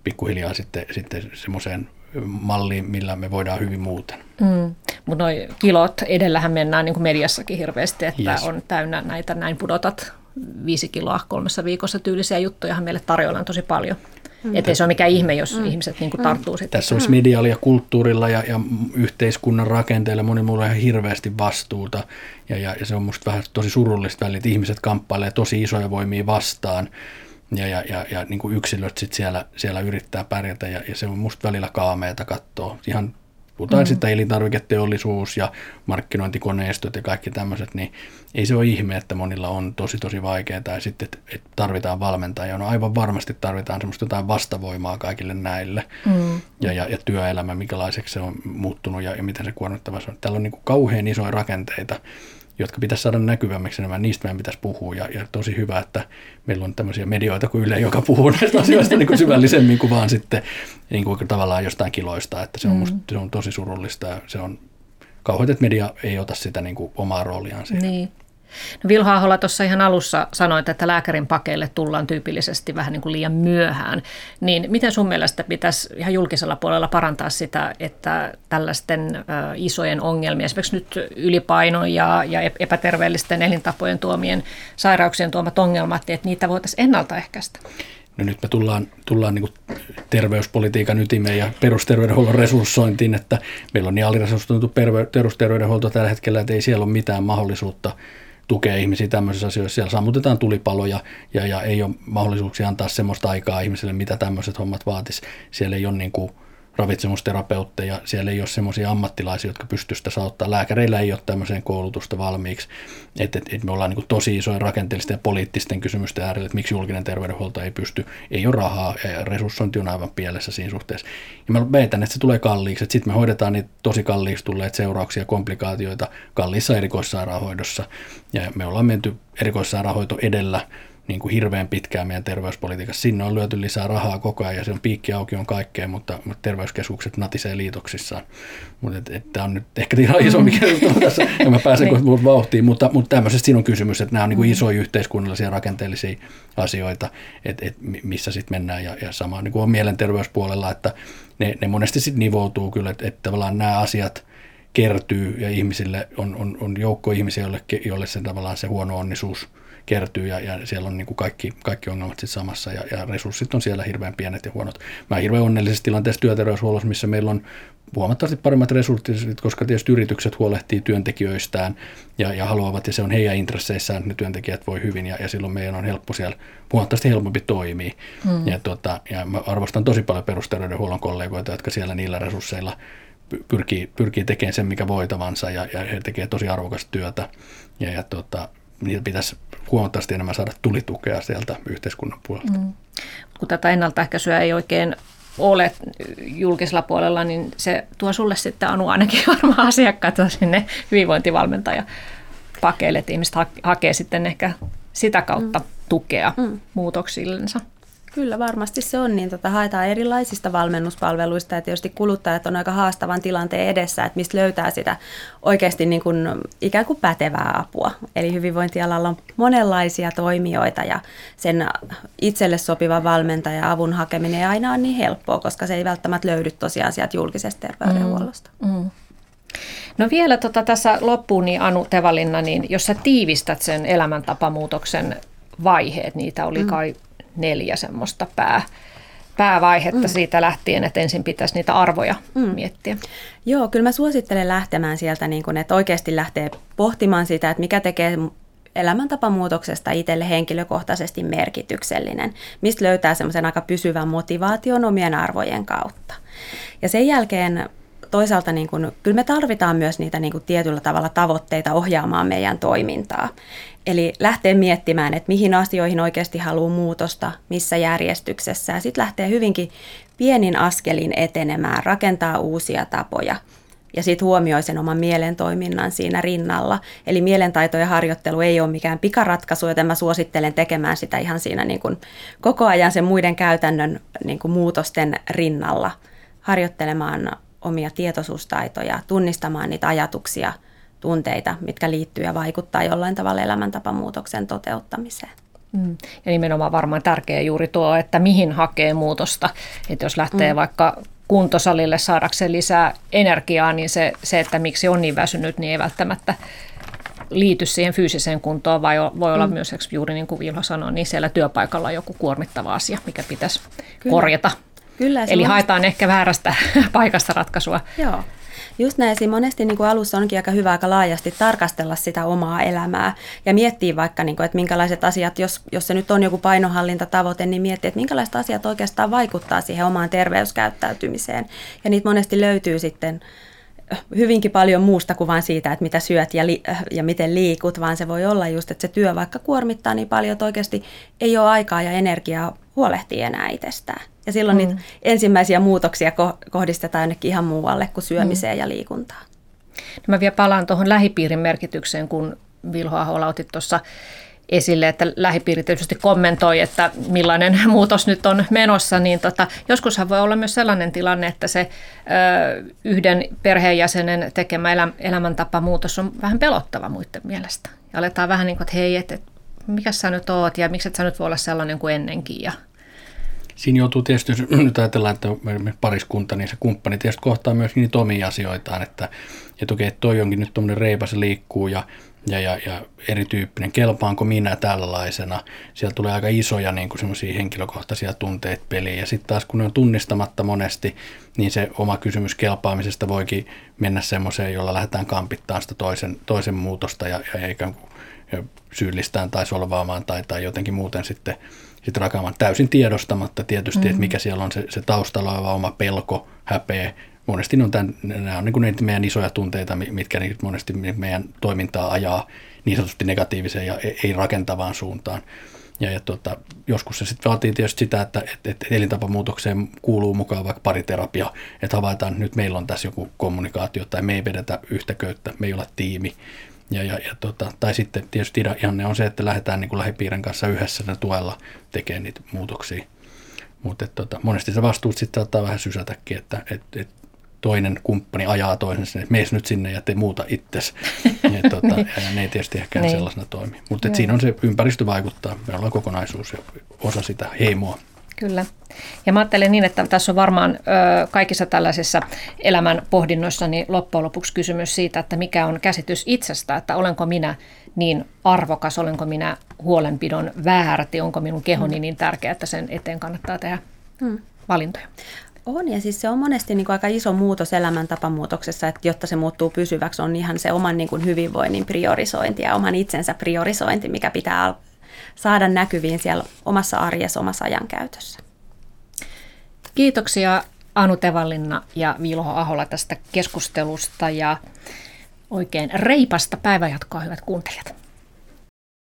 pikkuhiljaa sitten, sitten semmoiseen malliin, millä me voidaan hyvin muuten. Mm. Mutta noi kilot, edellähän mennään niin kuin mediassakin hirveästi, että yes. on täynnä näitä näin pudotat viisi kiloa kolmessa viikossa tyylisiä juttuja meille tarjoillaan tosi paljon. Mm. Että se ole mikään ihme, jos mm. ihmiset niin kuin tarttuu mm. sitten. Tässä olisi medialla ja kulttuurilla ja, ja yhteiskunnan rakenteilla moni muulla ihan hirveästi vastuuta. Ja, ja, ja se on musta vähän tosi surullista välillä, että ihmiset kamppailee tosi isoja voimia vastaan ja, ja, ja, ja niin kuin yksilöt sit siellä, siellä yrittää pärjätä ja, ja se on musta välillä kaameeta katsoa. Ihan puhutaan mm. sitten elintarviketeollisuus ja markkinointikoneistot ja kaikki tämmöiset, niin ei se ole ihme, että monilla on tosi tosi vaikeaa ja sitten, että, että tarvitaan valmentajia. No aivan varmasti tarvitaan semmoista jotain vastavoimaa kaikille näille mm. ja, ja, ja työelämä, minkälaiseksi se on muuttunut ja, ja miten se kuormittava se on. Täällä on niin kuin kauhean isoja rakenteita, jotka pitäisi saada näkyvämmiksi enemmän, niistä meidän pitäisi puhua. Ja, ja tosi hyvä, että meillä on tämmöisiä medioita kuin Yle, joka puhuu näistä asioista niin kuin syvällisemmin kuin vaan sitten niin kuin tavallaan jostain kiloista. Että se on, mm. musta, se on tosi surullista ja se on kauhean, että media ei ota sitä niin kuin omaa rooliaan siinä. Niin. No Vilha Ahola tuossa ihan alussa sanoit, että lääkärin pakeille tullaan tyypillisesti vähän niin kuin liian myöhään. Niin miten sun mielestä pitäisi ihan julkisella puolella parantaa sitä, että tällaisten isojen ongelmien, esimerkiksi nyt ylipaino ja, ja epäterveellisten elintapojen tuomien sairauksien tuomat ongelmat, että niitä voitaisiin ennaltaehkäistä? No nyt me tullaan, tullaan niin terveyspolitiikan ytimeen ja perusterveydenhuollon resurssointiin, että meillä on niin aliresurssoitu perusterveydenhuolto tällä hetkellä, että ei siellä ole mitään mahdollisuutta tukea ihmisiä tämmöisissä asioissa. Siellä sammutetaan tulipaloja ja, ja ei ole mahdollisuuksia antaa semmoista aikaa ihmisille, mitä tämmöiset hommat vaatis. Siellä ei ole niin kuin ravitsemusterapeutteja, siellä ei ole semmoisia ammattilaisia, jotka pystyisivät sitä auttaa. Lääkäreillä ei ole tämmöiseen koulutusta valmiiksi. Et, et, et me ollaan niin tosi isojen rakenteellisten ja poliittisten kysymysten äärellä, että miksi julkinen terveydenhuolto ei pysty, ei ole rahaa ja resurssointi on aivan pielessä siinä suhteessa. Ja mä väitän, että se tulee kalliiksi, että sitten me hoidetaan niitä tosi kalliiksi tulleet seurauksia, komplikaatioita kalliissa erikoissairaanhoidossa. Ja me ollaan menty erikoissairaanhoito edellä niin kuin hirveän pitkään meidän terveyspolitiikassa. Sinne on lyöty lisää rahaa koko ajan ja se on piikki auki on kaikkea, mutta, mutta terveyskeskukset natisee liitoksissaan. Mutta tämä on nyt ehkä ihan (laughs) isompi keskustelu tässä, ja mä pääsen kohta vauhtiin, mutta, mutta tämmöisestä siinä on kysymys, että nämä on niin kuin mm. isoja yhteiskunnallisia rakenteellisia asioita, että, että missä sitten mennään ja, ja sama niin kuin on mielenterveyspuolella, että ne, ne monesti sitten nivoutuu kyllä, että, että tavallaan nämä asiat kertyy ja ihmisille on, on, on joukko ihmisiä, joille, joille se tavallaan se huono onnisuus – kertyy ja, ja siellä on niin kuin kaikki, kaikki ongelmat sitten samassa ja, ja resurssit on siellä hirveän pienet ja huonot. Mä hirveän onnellisessa tilanteessa työterveyshuollossa, missä meillä on huomattavasti paremmat resurssit, koska tietysti yritykset huolehtii työntekijöistään ja, ja haluavat, ja se on heidän intresseissään, että ne työntekijät voi hyvin, ja, ja silloin meidän on helppo siellä, huomattavasti helpompi toimia. Hmm. Ja, tota, ja mä arvostan tosi paljon perusterveydenhuollon kollegoita, jotka siellä niillä resursseilla pyrkii, pyrkii tekemään sen, mikä voitavansa, ja, ja he tekevät tosi arvokasta työtä. Ja, ja tota, niitä pitäisi huomattavasti enemmän saada tulitukea sieltä yhteiskunnan puolelta. Mm. Kun tätä ennaltaehkäisyä ei oikein ole julkisella puolella, niin se tuo sulle sitten Anu ainakin (laughs) varmaan asiakkaita sinne hyvinvointivalmentaja pakeille, että ihmiset hakee sitten ehkä sitä kautta mm. tukea mm. muutoksillensa. Kyllä varmasti se on, niin tota, haetaan erilaisista valmennuspalveluista ja tietysti kuluttajat on aika haastavan tilanteen edessä, että mistä löytää sitä oikeasti niin kuin, ikään kuin pätevää apua. Eli hyvinvointialalla on monenlaisia toimijoita ja sen itselle sopiva valmentaja avun hakeminen ei aina ole niin helppoa, koska se ei välttämättä löydy tosiaan sieltä julkisesta terveydenhuollosta. Mm, mm. No vielä tota, tässä loppuun, niin Anu Tevalinna, niin jos sä tiivistät sen elämäntapamuutoksen vaiheet, niitä oli mm. Neljä semmoista pää, päävaihetta mm. siitä lähtien, että ensin pitäisi niitä arvoja mm. miettiä. Joo, kyllä mä suosittelen lähtemään sieltä, niin kun, että oikeasti lähtee pohtimaan sitä, että mikä tekee elämäntapamuutoksesta itselle henkilökohtaisesti merkityksellinen, mistä löytää semmoisen aika pysyvän motivaation omien arvojen kautta. Ja sen jälkeen toisaalta niin kun, kyllä me tarvitaan myös niitä niin kun tietyllä tavalla tavoitteita ohjaamaan meidän toimintaa. Eli lähtee miettimään, että mihin asioihin oikeasti haluaa muutosta, missä järjestyksessä. Ja sitten lähtee hyvinkin pienin askelin etenemään, rakentaa uusia tapoja – ja sitten huomioi sen oman mielentoiminnan siinä rinnalla. Eli mielentaitojen harjoittelu ei ole mikään pikaratkaisu, joten mä suosittelen tekemään sitä ihan siinä niin kuin koko ajan sen muiden käytännön niin kuin muutosten rinnalla, harjoittelemaan omia tietoisuustaitoja, tunnistamaan niitä ajatuksia, tunteita, mitkä liittyy ja vaikuttaa jollain tavalla elämäntapamuutoksen toteuttamiseen. Mm. Ja nimenomaan varmaan tärkeä juuri tuo, että mihin hakee muutosta. Että jos lähtee mm. vaikka kuntosalille saadakseen lisää energiaa, niin se, se, että miksi on niin väsynyt, niin ei välttämättä liity siihen fyysiseen kuntoon, vai voi olla mm. myös, juuri niin kuin Vilho sanoi, niin siellä työpaikalla joku kuormittava asia, mikä pitäisi Kyllä. korjata. Kyllä, Eli haetaan ehkä väärästä (laughs) paikasta ratkaisua. Joo. Just näin, siinä monesti niin kuin alussa onkin aika hyvä aika laajasti tarkastella sitä omaa elämää ja miettiä vaikka, niin kuin, että minkälaiset asiat, jos, jos se nyt on joku painohallintatavoite, niin miettiä, että minkälaiset asiat oikeastaan vaikuttaa siihen omaan terveyskäyttäytymiseen. Ja niitä monesti löytyy sitten hyvinkin paljon muusta kuin vain siitä, että mitä syöt ja, li- ja miten liikut, vaan se voi olla just, että se työ vaikka kuormittaa niin paljon, että oikeasti ei ole aikaa ja energiaa huolehtia enää itsestään. Ja silloin mm. niitä ensimmäisiä muutoksia kohdistetaan jonnekin ihan muualle kuin syömiseen mm. ja liikuntaan. No mä vielä palaan tuohon lähipiirin merkitykseen, kun Vilho Ahola otit tuossa esille, että lähipiiri tietysti kommentoi, että millainen (laughs) muutos nyt on menossa, niin tota, joskushan voi olla myös sellainen tilanne, että se ö, yhden perheenjäsenen tekemä elä, elämäntapamuutos on vähän pelottava muiden mielestä. Ja aletaan vähän niin kuin, että hei, että mikä sä nyt oot ja miksi et sä nyt voi olla sellainen kuin ennenkin ja Siinä joutuu tietysti, jos nyt ajatellaan, että pariskunta, niin se kumppani tietysti kohtaa myös niitä omia asioitaan, että, että okei, toi onkin nyt tuommoinen reipas liikkuu ja ja, ja, ja erityyppinen, kelpaanko minä tällaisena. Siellä tulee aika isoja niin kuin henkilökohtaisia tunteita peliin. Ja sitten taas kun ne on tunnistamatta monesti, niin se oma kysymys kelpaamisesta voikin mennä semmoiseen, jolla lähdetään kampittamaan sitä toisen, toisen muutosta ja, ja ikään kuin syyllistään tai solvaamaan tai, tai jotenkin muuten sitten, sitten rakaamaan täysin tiedostamatta tietysti, mm-hmm. että mikä siellä on se, se taustalla oleva oma pelko, häpeä, monesti ne on, tämän, nämä on niin kuin meidän isoja tunteita, mitkä monesti meidän toimintaa ajaa niin sanotusti negatiiviseen ja ei rakentavaan suuntaan. Ja, ja tota, joskus se sitten vaatii tietysti sitä, että et, et elintapamuutokseen kuuluu mukaan vaikka pariterapia, että havaitaan, että nyt meillä on tässä joku kommunikaatio tai me ei vedetä yhtä köyttä, me ei ole tiimi. Ja, ja, ja tota, tai sitten tietysti ihanne on se, että lähdetään niin kuin lähipiirin kanssa yhdessä tuella tekemään niitä muutoksia. Mutta tota, monesti se vastuut sitten saattaa vähän sysätäkin, että et, et toinen kumppani ajaa toisen sinne, että mees nyt sinne ja te muuta itses. (laughs) ja, tota, niin. ja ne ei tietysti ehkä niin. sellaisena toimi. Mutta siinä on se ympäristö vaikuttaa. Me ollaan kokonaisuus ja osa sitä heimoa. Kyllä. Ja mä ajattelen niin, että tässä on varmaan ö, kaikissa tällaisissa elämän pohdinnoissa niin loppujen lopuksi kysymys siitä, että mikä on käsitys itsestä, että olenko minä niin arvokas, olenko minä huolenpidon väärti, onko minun kehoni mm. niin tärkeä, että sen eteen kannattaa tehdä mm. valintoja. On, ja siis se on monesti niin kuin aika iso muutos elämäntapamuutoksessa, että jotta se muuttuu pysyväksi, on ihan se oman niin kuin hyvinvoinnin priorisointi ja oman itsensä priorisointi, mikä pitää saada näkyviin siellä omassa arjessa, omassa ajankäytössä. Kiitoksia Anu Tevallinna ja Vilho Ahola tästä keskustelusta ja oikein reipasta päivänjatkoa, hyvät kuuntelijat.